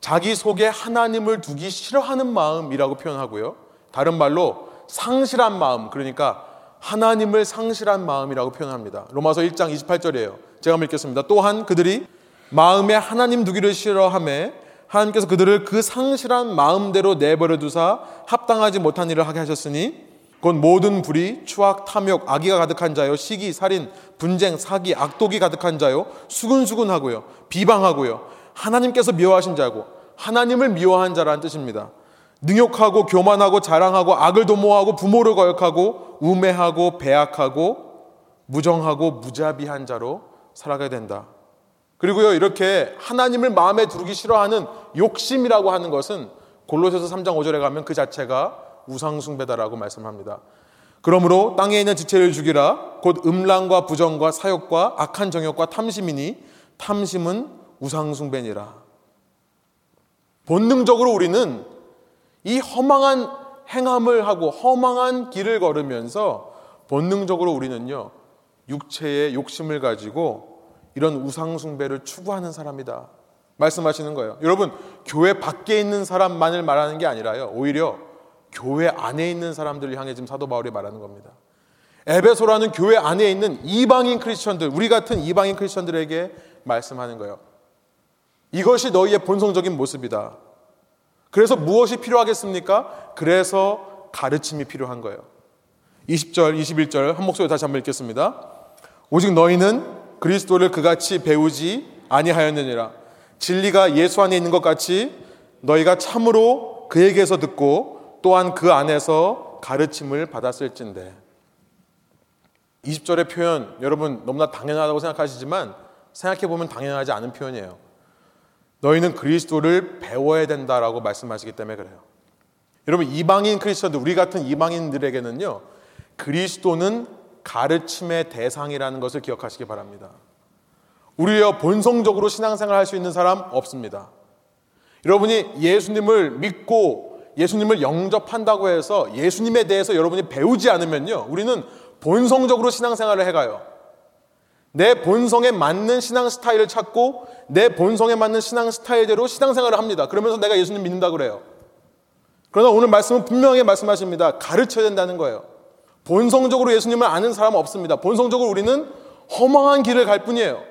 자기 속에 하나님을 두기 싫어하는 마음이라고 표현하고요. 다른 말로 상실한 마음, 그러니까 하나님을 상실한 마음이라고 표현합니다. 로마서 1장 28절이에요. 제가 읽겠습니다. 또한 그들이 마음에 하나님 두기를 싫어함에 하나님께서 그들을 그 상실한 마음대로 내버려 두사 합당하지 못한 일을 하게 하셨으니 곧 모든 불의, 추악, 탐욕, 악의가 가득한 자요, 시기, 살인, 분쟁, 사기, 악독이 가득한 자요, 수근수근하고요, 비방하고요, 하나님께서 미워하신 자고 하나님을 미워한 자라는 뜻입니다. 능욕하고 교만하고 자랑하고 악을 도모하고 부모를 거역하고 우매하고 배악하고 무정하고 무자비한 자로 살아가야 된다. 그리고요 이렇게 하나님을 마음에 두기 싫어하는 욕심이라고 하는 것은 골로새서 3장 5절에 가면 그 자체가 우상숭배다라고 말씀합니다. 그러므로 땅에 있는 지체를 죽이라 곧 음란과 부정과 사욕과 악한 정욕과 탐심이니 탐심은 우상숭배니라. 본능적으로 우리는 이 허망한 행함을 하고 허망한 길을 걸으면서 본능적으로 우리는요, 육체의 욕심을 가지고 이런 우상숭배를 추구하는 사람이다. 말씀하시는 거예요. 여러분, 교회 밖에 있는 사람만을 말하는 게 아니라요. 오히려 교회 안에 있는 사람들을 향해 지금 사도 바울이 말하는 겁니다. 에베소라는 교회 안에 있는 이방인 크리스천들, 우리 같은 이방인 크리스천들에게 말씀하는 거예요. 이것이 너희의 본성적인 모습이다. 그래서 무엇이 필요하겠습니까? 그래서 가르침이 필요한 거예요. 20절, 21절 한 목소리 다시 한번 읽겠습니다. 오직 너희는 그리스도를 그같이 배우지 아니하였느니라. 진리가 예수 안에 있는 것 같이 너희가 참으로 그에게서 듣고 또한 그 안에서 가르침을 받았을진데. 20절의 표현 여러분 너무나 당연하다고 생각하시지만 생각해 보면 당연하지 않은 표현이에요. 너희는 그리스도를 배워야 된다라고 말씀하시기 때문에 그래요. 여러분 이방인 크리스천들 우리 같은 이방인들에게는요. 그리스도는 가르침의 대상이라는 것을 기억하시기 바랍니다. 우리여 본성적으로 신앙생활 할 수 있는 사람 없습니다. 여러분이 예수님을 믿고 예수님을 영접한다고 해서 예수님에 대해서 여러분이 배우지 않으면요. 우리는 본성적으로 신앙생활을 해가요. 내 본성에 맞는 신앙 스타일을 찾고 내 본성에 맞는 신앙 스타일대로 신앙생활을 합니다. 그러면서 내가 예수님 믿는다 그래요. 그러나 오늘 말씀은 분명하게 말씀하십니다. 가르쳐야 된다는 거예요. 본성적으로 예수님을 아는 사람은 없습니다. 본성적으로 우리는 허망한 길을 갈 뿐이에요.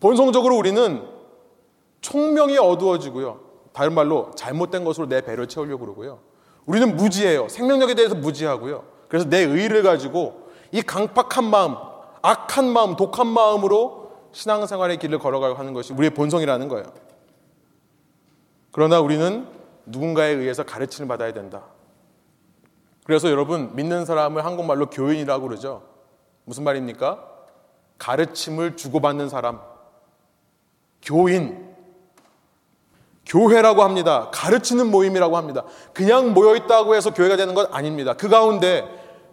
본성적으로 우리는 총명이 어두워지고요. 다른 말로 잘못된 것으로 내 배를 채우려고 그러고요. 우리는 무지해요. 생명력에 대해서 무지하고요. 그래서 내 의를 가지고 이 강팍한 마음, 악한 마음, 독한 마음으로 신앙생활의 길을 걸어가고 하는 것이 우리의 본성이라는 거예요. 그러나 우리는 누군가에 의해서 가르침을 받아야 된다. 그래서 여러분 믿는 사람을 한국말로 교인이라고 그러죠. 무슨 말입니까? 가르침을 주고받는 사람. 교인. 교회라고 합니다. 가르치는 모임이라고 합니다. 그냥 모여있다고 해서 교회가 되는 건 아닙니다. 그 가운데,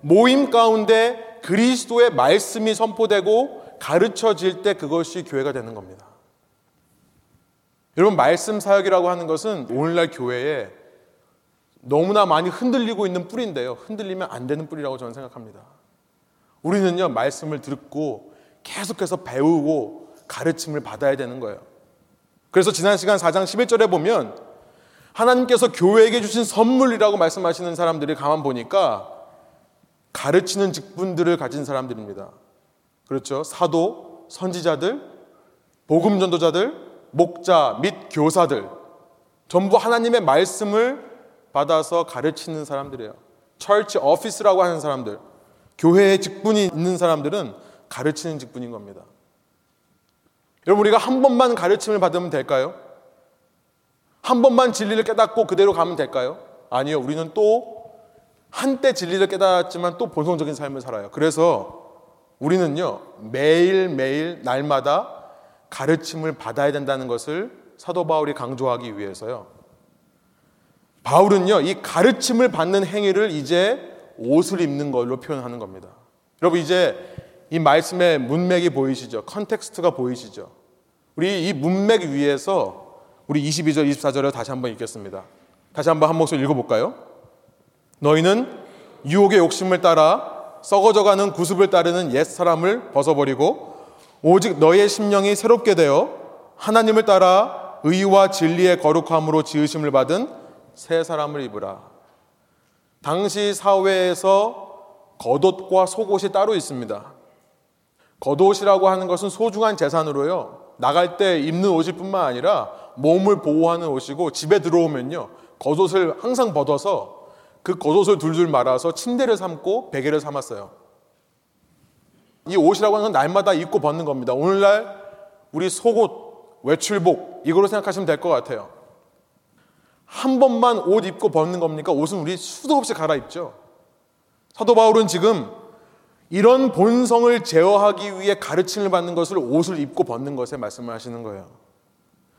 모임 가운데 그리스도의 말씀이 선포되고 가르쳐질 때 그것이 교회가 되는 겁니다. 여러분, 말씀 사역이라고 하는 것은 오늘날 교회에 너무나 많이 흔들리고 있는 뿌리인데요. 흔들리면 안 되는 뿌리라고 저는 생각합니다. 우리는요, 말씀을 듣고 계속해서 배우고 가르침을 받아야 되는 거예요. 그래서 지난 시간 4장 11절에 보면 하나님께서 교회에게 주신 선물이라고 말씀하시는 사람들이 가만 보니까 가르치는 직분들을 가진 사람들입니다. 그렇죠. 사도, 선지자들, 복음 전도자들, 목자 및 교사들 전부 하나님의 말씀을 받아서 가르치는 사람들이에요. 철치 오피스라고 하는 사람들, 교회에 직분이 있는 사람들은 가르치는 직분인 겁니다. 여러분 우리가 한 번만 가르침을 받으면 될까요? 한 번만 진리를 깨닫고 그대로 가면 될까요? 아니요. 우리는 또 한때 진리를 깨닫지만 또 본성적인 삶을 살아요. 그래서 우리는요. 매일매일 날마다 가르침을 받아야 된다는 것을 사도 바울이 강조하기 위해서요. 바울은요. 이 가르침을 받는 행위를 이제 옷을 입는 걸로 표현하는 겁니다. 여러분 이제 이 말씀의 문맥이 보이시죠? 컨텍스트가 보이시죠? 우리 이 문맥 위에서 우리 22절, 24절을 다시 한번 읽겠습니다. 다시 한번 한 목소리 읽어볼까요? 너희는 유혹의 욕심을 따라 썩어져가는 구습을 따르는 옛 사람을 벗어버리고 오직 너의 심령이 새롭게 되어 하나님을 따라 의와 진리의 거룩함으로 지으심을 받은 새 사람을 입으라. 당시 사회에서 겉옷과 속옷이 따로 있습니다. 겉옷이라고 하는 것은 소중한 재산으로요. 나갈 때 입는 옷일 뿐만 아니라 몸을 보호하는 옷이고 집에 들어오면요. 겉옷을 항상 벗어서 그 겉옷을 둘둘 말아서 침대를 삼고 베개를 삼았어요. 이 옷이라고 하는 건 날마다 입고 벗는 겁니다. 오늘날 우리 속옷, 외출복 이걸로 생각하시면 될 것 같아요. 한 번만 옷 입고 벗는 겁니까? 옷은 우리 수도 없이 갈아입죠. 사도 바울은 지금 이런 본성을 제어하기 위해 가르침을 받는 것을 옷을 입고 벗는 것에 말씀을 하시는 거예요.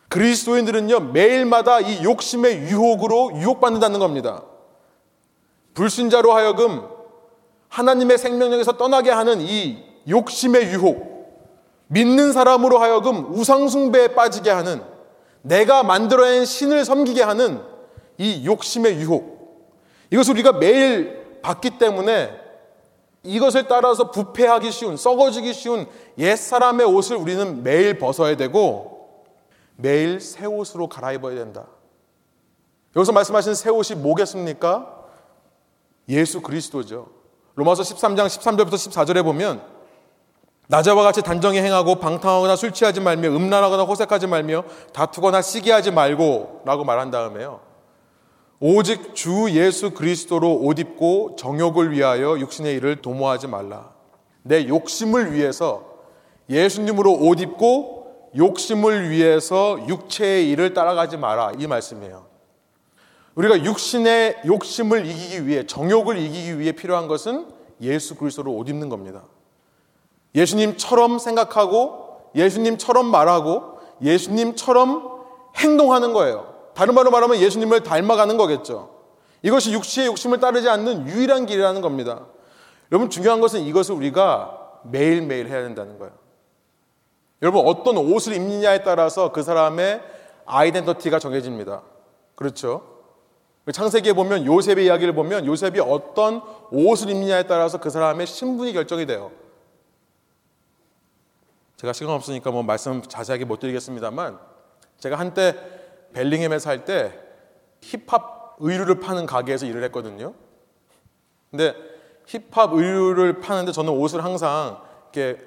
그리스도인들은요, 매일마다 이 욕심의 유혹으로 유혹받는다는 겁니다. 불신자로 하여금 하나님의 생명력에서 떠나게 하는 이 욕심의 유혹, 믿는 사람으로 하여금 우상숭배에 빠지게 하는 내가 만들어낸 신을 섬기게 하는 이 욕심의 유혹. 이것을 우리가 매일 받기 때문에 이것을 따라서 부패하기 쉬운, 썩어지기 쉬운 옛 사람의 옷을 우리는 매일 벗어야 되고 매일 새 옷으로 갈아입어야 된다. 여기서 말씀하신 새 옷이 뭐겠습니까? 예수 그리스도죠. 로마서 13장 13절부터 14절에 보면 낮에와 같이 단정히 행하고 방탕하거나 술 취하지 말며 음란하거나 호색하지 말며 다투거나 시기하지 말고 라고 말한 다음에요. 오직 주 예수 그리스도로 옷 입고 정욕을 위하여 육신의 일을 도모하지 말라. 내 욕심을 위해서 예수님으로 옷 입고 욕심을 위해서 육체의 일을 따라가지 마라. 이 말씀이에요. 우리가 육신의 욕심을 이기기 위해 정욕을 이기기 위해 필요한 것은 예수 그리스도로 옷 입는 겁니다. 예수님처럼 생각하고 예수님처럼 말하고 예수님처럼 행동하는 거예요. 다른 말로 말하면 예수님을 닮아가는 거겠죠. 이것이 육체의 욕심을 따르지 않는 유일한 길이라는 겁니다. 여러분 중요한 것은 이것을 우리가 매일매일 해야 된다는 거예요. 여러분 어떤 옷을 입느냐에 따라서 그 사람의 아이덴티티가 정해집니다. 그렇죠? 창세기에 보면 요셉의 이야기를 보면 요셉이 어떤 옷을 입느냐에 따라서 그 사람의 신분이 결정이 돼요. 제가 시간 없으니까 뭐 말씀 자세하게 못 드리겠습니다만 제가 한때 벨링햄에 살 때 힙합 의류를 파는 가게에서 일을 했거든요. 근데 힙합 의류를 파는데 저는 옷을 항상 이렇게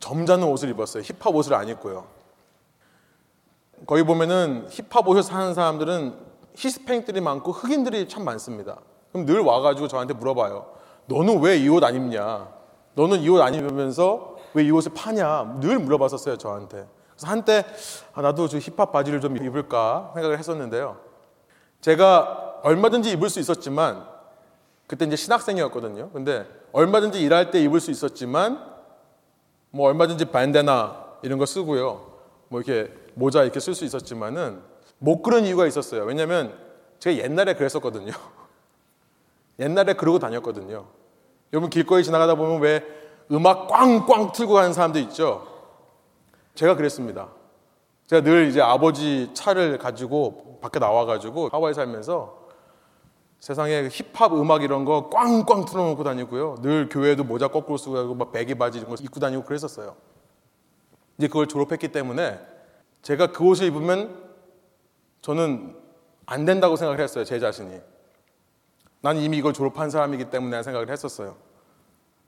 점잖은 옷을 입었어요. 힙합 옷을 안 입고요. 거기 보면은 힙합 옷을 사는 사람들은 히스패닉들이 많고 흑인들이 참 많습니다. 그럼 늘 와가지고 저한테 물어봐요. 너는 왜 이 옷 안 입냐? 너는 이 옷 안 입으면서 왜 이 옷을 파냐? 늘 물어봤었어요, 저한테. 그래서 한때 아, 나도 저 힙합 바지를 좀 입을까 생각을 했었는데요. 제가 얼마든지 입을 수 있었지만 그때 이제 신학생이었거든요. 근데 얼마든지 일할 때 입을 수 있었지만 뭐 얼마든지 반데나 이런 거 쓰고요. 뭐 이렇게 모자 이렇게 쓸 수 있었지만은 못 그런 이유가 있었어요. 왜냐면 제가 옛날에 그랬었거든요. 옛날에 그러고 다녔거든요. 여러분 길거리 지나가다 보면 왜 음악 꽝꽝 틀고 가는 사람들 있죠? 제가 그랬습니다. 제가 늘 이제 아버지 차를 가지고 밖에 나와가지고 하와이 살면서 세상에 힙합 음악 이런 거 꽝꽝 틀어놓고 다니고요. 늘 교회도 모자 거꾸로 쓰고 다니고 막 배기 바지 이런 거 입고 다니고 그랬었어요. 이제 그걸 졸업했기 때문에 제가 그 옷을 입으면 저는 안 된다고 생각을 했어요. 제 자신이. 난 이미 이걸 졸업한 사람이기 때문에 생각을 했었어요.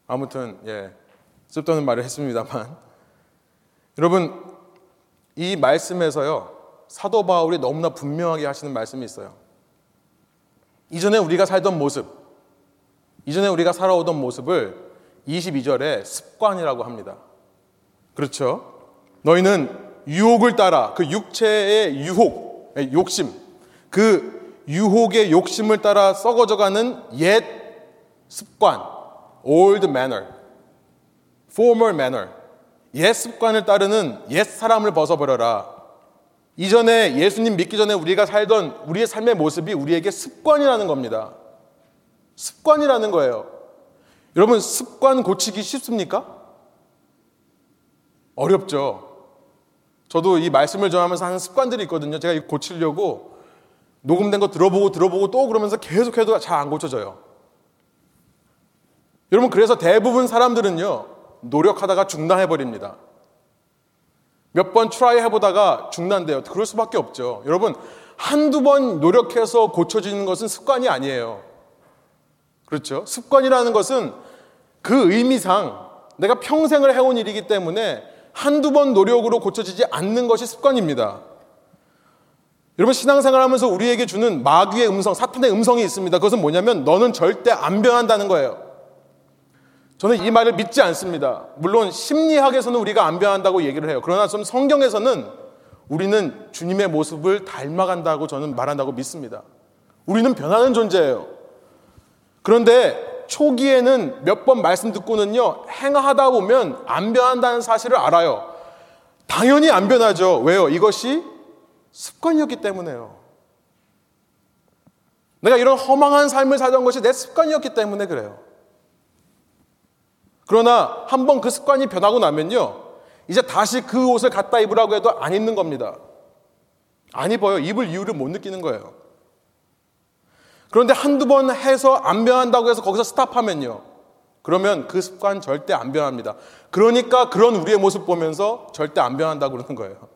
아무튼 예 쓸데없는 말을 했습니다만 여러분 이 말씀에서요 사도 바울이 너무나 분명하게 하시는 말씀이 있어요. 이전에 우리가 살던 모습, 이전에 우리가 살아오던 모습을 22절에 습관이라고 합니다. 그렇죠? 너희는 유혹을 따라 그 육체의 유혹, 욕심, 그 유혹의 욕심을 따라 썩어져가는 옛 습관, old manner, former manner, 옛 습관을 따르는 옛 사람을 벗어버려라. 이전에 예수님 믿기 전에 우리가 살던 우리의 삶의 모습이 우리에게 습관이라는 겁니다. 습관이라는 거예요. 여러분, 습관 고치기 쉽습니까? 어렵죠. 저도 이 말씀을 전하면서 하는 습관들이 있거든요. 제가 고치려고 녹음된 거 들어보고 들어보고 또 그러면서 계속해도 잘 안 고쳐져요. 여러분, 그래서 대부분 사람들은요, 노력하다가 중단해버립니다. 몇 번 try 해보다가 중단돼요. 그럴 수밖에 없죠. 여러분, 한두 번 노력해서 고쳐지는 것은 습관이 아니에요. 그렇죠? 습관이라는 것은 그 의미상 내가 평생을 해온 일이기 때문에 한두 번 노력으로 고쳐지지 않는 것이 습관입니다. 여러분 신앙생활 하면서 우리에게 주는 마귀의 음성, 사탄의 음성이 있습니다. 그것은 뭐냐면 너는 절대 안 변한다는 거예요. 저는 이 말을 믿지 않습니다. 물론 심리학에서는 우리가 안 변한다고 얘기를 해요. 그러나 좀 성경에서는 우리는 주님의 모습을 닮아간다고 저는 말한다고 믿습니다. 우리는 변하는 존재예요. 그런데 초기에는 몇 번 말씀 듣고는요, 행하다 보면 안 변한다는 사실을 알아요. 당연히 안 변하죠. 왜요? 이것이 습관이었기 때문에요. 내가 이런 허망한 삶을 살던 것이 내 습관이었기 때문에 그래요. 그러나 한번 그 습관이 변하고 나면요, 이제 다시 그 옷을 갖다 입으라고 해도 안 입는 겁니다. 안 입어요. 입을 이유를 못 느끼는 거예요. 그런데 한두 번 해서 안 변한다고 해서 거기서 스탑하면요. 그러면 그 습관 절대 안 변합니다. 그러니까 그런 우리의 모습 보면서 절대 안 변한다고 그러는 거예요.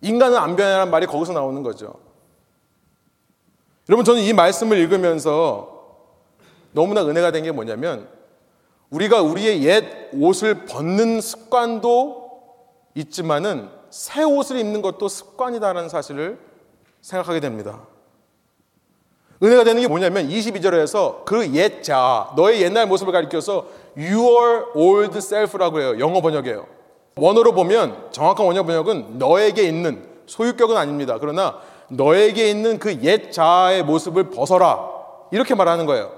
인간은 안 변하는 말이 거기서 나오는 거죠. 여러분, 저는 이 말씀을 읽으면서 너무나 은혜가 된 게 뭐냐면, 우리가 우리의 옛 옷을 벗는 습관도 있지만은 새 옷을 입는 것도 습관이다라는 사실을 생각하게 됩니다. 은혜가 되는 게 뭐냐면 22절에서 그 옛 자, 너의 옛날 모습을 가리켜서 your old self라고 해요. 영어 번역이에요. 원어로 보면 정확한 원어 번역은 너에게 있는 소유격은 아닙니다. 그러나 너에게 있는 그 옛 자의 모습을 벗어라. 이렇게 말하는 거예요.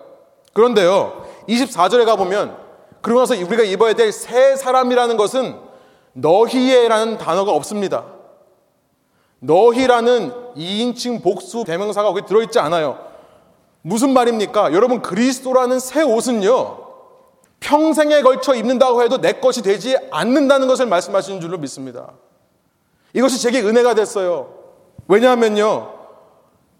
그런데요. 24절에 가보면 그러고 나서 우리가 입어야 될 새 사람이라는 것은 너희에라는 단어가 없습니다. 너희라는 2인칭 복수 대명사가 거기 들어있지 않아요. 무슨 말입니까? 여러분, 그리스도라는 새 옷은요, 평생에 걸쳐 입는다고 해도 내 것이 되지 않는다는 것을 말씀하시는 줄로 믿습니다. 이것이 제게 은혜가 됐어요. 왜냐하면요,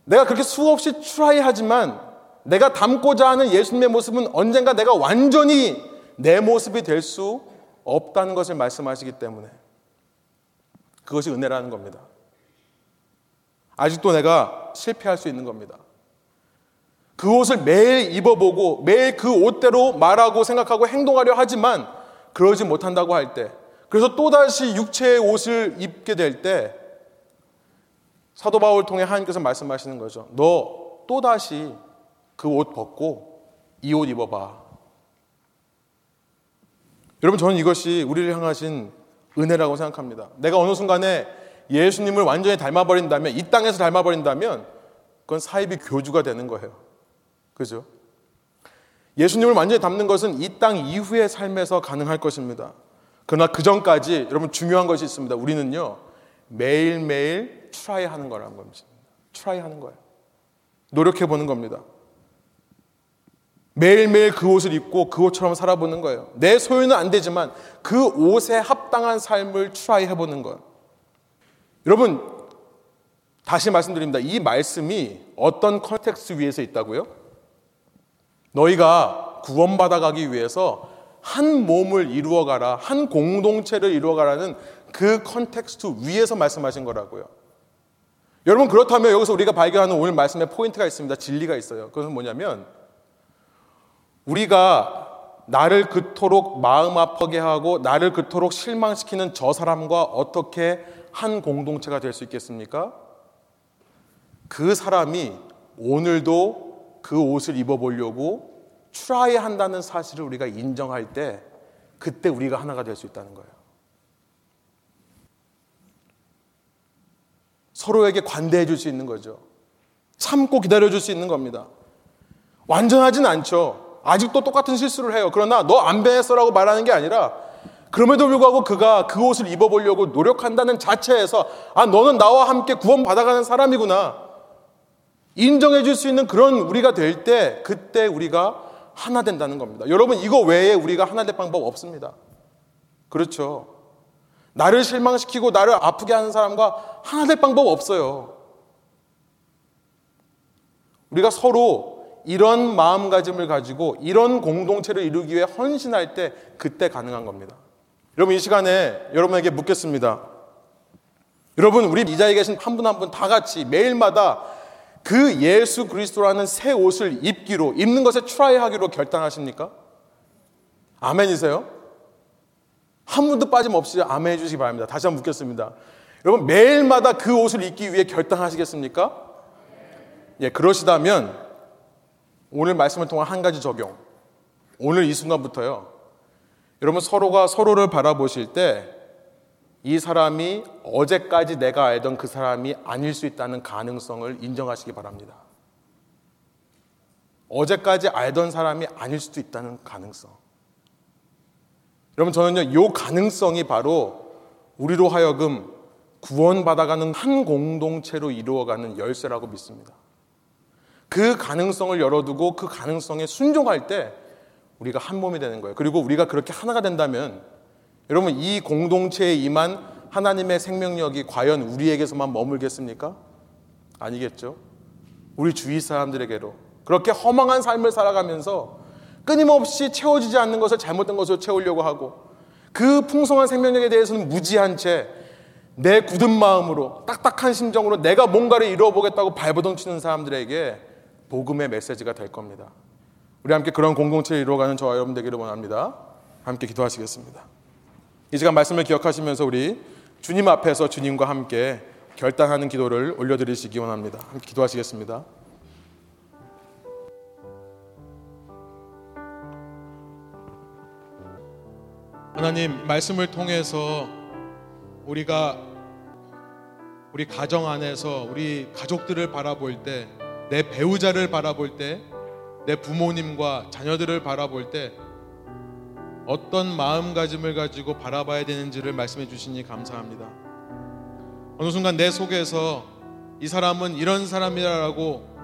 내가 그렇게 수없이 try 하지만 내가 닮고자 하는 예수님의 모습은 언젠가 내가 완전히 내 모습이 될 수 없다는 것을 말씀하시기 때문에 그것이 은혜라는 겁니다. 아직도 내가 실패할 수 있는 겁니다. 그 옷을 매일 입어보고 매일 그 옷대로 말하고 생각하고 행동하려 하지만 그러지 못한다고 할 때, 그래서 또다시 육체의 옷을 입게 될 때, 사도 바울 통해 하나님께서 말씀하시는 거죠. 너 또다시 그 옷 벗고 이 옷 입어봐. 여러분, 저는 이것이 우리를 향하신 은혜라고 생각합니다. 내가 어느 순간에 예수님을 완전히 닮아버린다면, 이 땅에서 닮아버린다면, 그건 사이비 교주가 되는 거예요. 그죠? 예수님을 완전히 닮는 것은 이 땅 이후의 삶에서 가능할 것입니다. 그러나 그 전까지 여러분 중요한 것이 있습니다. 우리는요, 매일매일 try 하는 거라는 겁니다. try 하는 거예요. 노력해 보는 겁니다. 매일매일 그 옷을 입고 그 옷처럼 살아보는 거예요. 내 소유는 안 되지만 그 옷에 합당한 삶을 try 해보는 거예요. 여러분, 다시 말씀드립니다. 이 말씀이 어떤 context 위에서 있다고요? 너희가 구원받아가기 위해서 한 몸을 이루어가라, 한 공동체를 이루어가라는 그 context 위에서 말씀하신 거라고요. 여러분, 그렇다면 여기서 우리가 발견하는 오늘 말씀에 포인트가 있습니다. 진리가 있어요. 그것은 뭐냐면, 우리가 나를 그토록 마음 아프게 하고 나를 그토록 실망시키는 저 사람과 어떻게 한 공동체가 될 수 있겠습니까? 그 사람이 오늘도 그 옷을 입어보려고 try 한다는 사실을 우리가 인정할 때 그때 우리가 하나가 될 수 있다는 거예요. 서로에게 관대해 줄 수 있는 거죠. 참고 기다려 줄 수 있는 겁니다. 완전하진 않죠. 아직도 똑같은 실수를 해요. 그러나 너안 변했어라고 말하는 게 아니라 그럼에도 불구하고 그가 그 옷을 입어보려고 노력한다는 자체에서 아 너는 나와 함께 구원 받아가는 사람이구나 인정해 줄 수 있는 그런 우리가 될 때 그때 우리가 하나 된다는 겁니다. 여러분 이거 외에 우리가 하나 될 방법 없습니다. 그렇죠. 나를 실망시키고 나를 아프게 하는 사람과 하나 될 방법 없어요. 우리가 서로 이런 마음가짐을 가지고 이런 공동체를 이루기 위해 헌신할 때 그때 가능한 겁니다. 여러분 이 시간에 여러분에게 묻겠습니다. 여러분 우리 이 자리에 계신 한 분 한 분 다 같이 매일마다 그 예수 그리스도라는 새 옷을 입기로 입는 것에 트라이하기로 결단하십니까? 아멘이세요? 한 분도 빠짐없이 아멘 해주시기 바랍니다. 다시 한번 묻겠습니다. 여러분 매일마다 그 옷을 입기 위해 결단하시겠습니까? 예, 그러시다면 오늘 말씀을 통한 한 가지 적용. 오늘 이 순간부터요. 여러분 서로가 서로를 바라보실 때 이 사람이 어제까지 내가 알던 그 사람이 아닐 수 있다는 가능성을 인정하시기 바랍니다. 어제까지 알던 사람이 아닐 수도 있다는 가능성. 여러분 저는요, 이 가능성이 바로 우리로 하여금 구원받아가는 한 공동체로 이루어가는 열쇠라고 믿습니다. 그 가능성을 열어두고 그 가능성에 순종할 때 우리가 한 몸이 되는 거예요. 그리고 우리가 그렇게 하나가 된다면 여러분 이 공동체에 임한 하나님의 생명력이 과연 우리에게서만 머물겠습니까? 아니겠죠. 우리 주위 사람들에게로 그렇게 허망한 삶을 살아가면서 끊임없이 채워지지 않는 것을 잘못된 것으로 채우려고 하고 그 풍성한 생명력에 대해서는 무지한 채 내 굳은 마음으로 딱딱한 심정으로 내가 뭔가를 이루어 보겠다고 발버둥 치는 사람들에게 복음의 메시지가 될 겁니다. 우리 함께 그런 공동체를 이루어가는 저와 여러분 되기를 원합니다. 함께 기도하시겠습니다. 이 시간 말씀을 기억하시면서 우리 주님 앞에서 주님과 함께 결단하는 기도를 올려드리시기 원합니다. 함께 기도하시겠습니다. 하나님 말씀을 통해서 우리가 우리 가정 안에서 우리 가족들을 바라볼 때 내 배우자를 바라볼 때 내 부모님과 자녀들을 바라볼 때 어떤 마음가짐을 가지고 바라봐야 되는지를 말씀해 주시니 감사합니다. 어느 순간 내 속에서 이 사람은 이런 사람이라고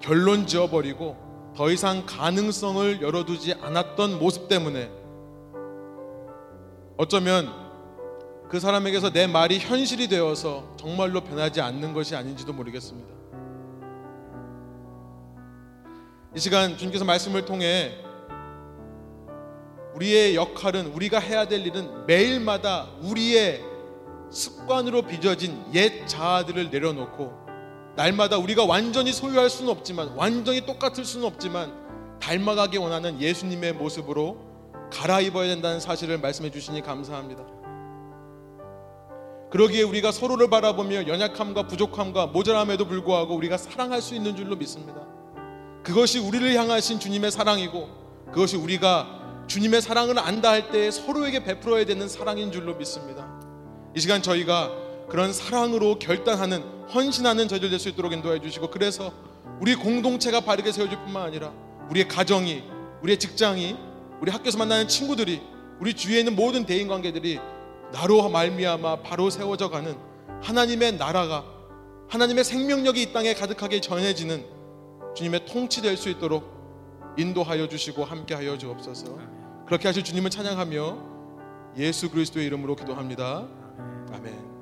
결론 지어버리고 더 이상 가능성을 열어두지 않았던 모습 때문에 어쩌면 그 사람에게서 내 말이 현실이 되어서 정말로 변하지 않는 것이 아닌지도 모르겠습니다. 이 시간 주님께서 말씀을 통해 우리의 역할은 우리가 해야 될 일은 매일마다 우리의 습관으로 빚어진 옛 자아들을 내려놓고 날마다 우리가 완전히 소유할 수는 없지만 완전히 똑같을 수는 없지만 닮아가기 원하는 예수님의 모습으로 갈아입어야 된다는 사실을 말씀해 주시니 감사합니다. 그러기에 우리가 서로를 바라보며 연약함과 부족함과 모자람에도 불구하고 우리가 사랑할 수 있는 줄로 믿습니다. 그것이 우리를 향하신 주님의 사랑이고 그것이 우리가 주님의 사랑을 안다 할 때 서로에게 베풀어야 되는 사랑인 줄로 믿습니다. 이 시간 저희가 그런 사랑으로 결단하는 헌신하는 저희들 될 수 있도록 인도해 주시고 그래서 우리 공동체가 바르게 세워질 뿐만 아니라 우리의 가정이 우리의 직장이 우리 학교에서 만나는 친구들이 우리 주위에 있는 모든 대인 관계들이 나로 말미암아 바로 세워져 가는 하나님의 나라가 하나님의 생명력이 이 땅에 가득하게 전해지는 주님의 통치될 수 있도록 인도하여 주시고 함께하여 주옵소서. 그렇게 하실 주님을 찬양하며 예수 그리스도의 이름으로 기도합니다. 아멘.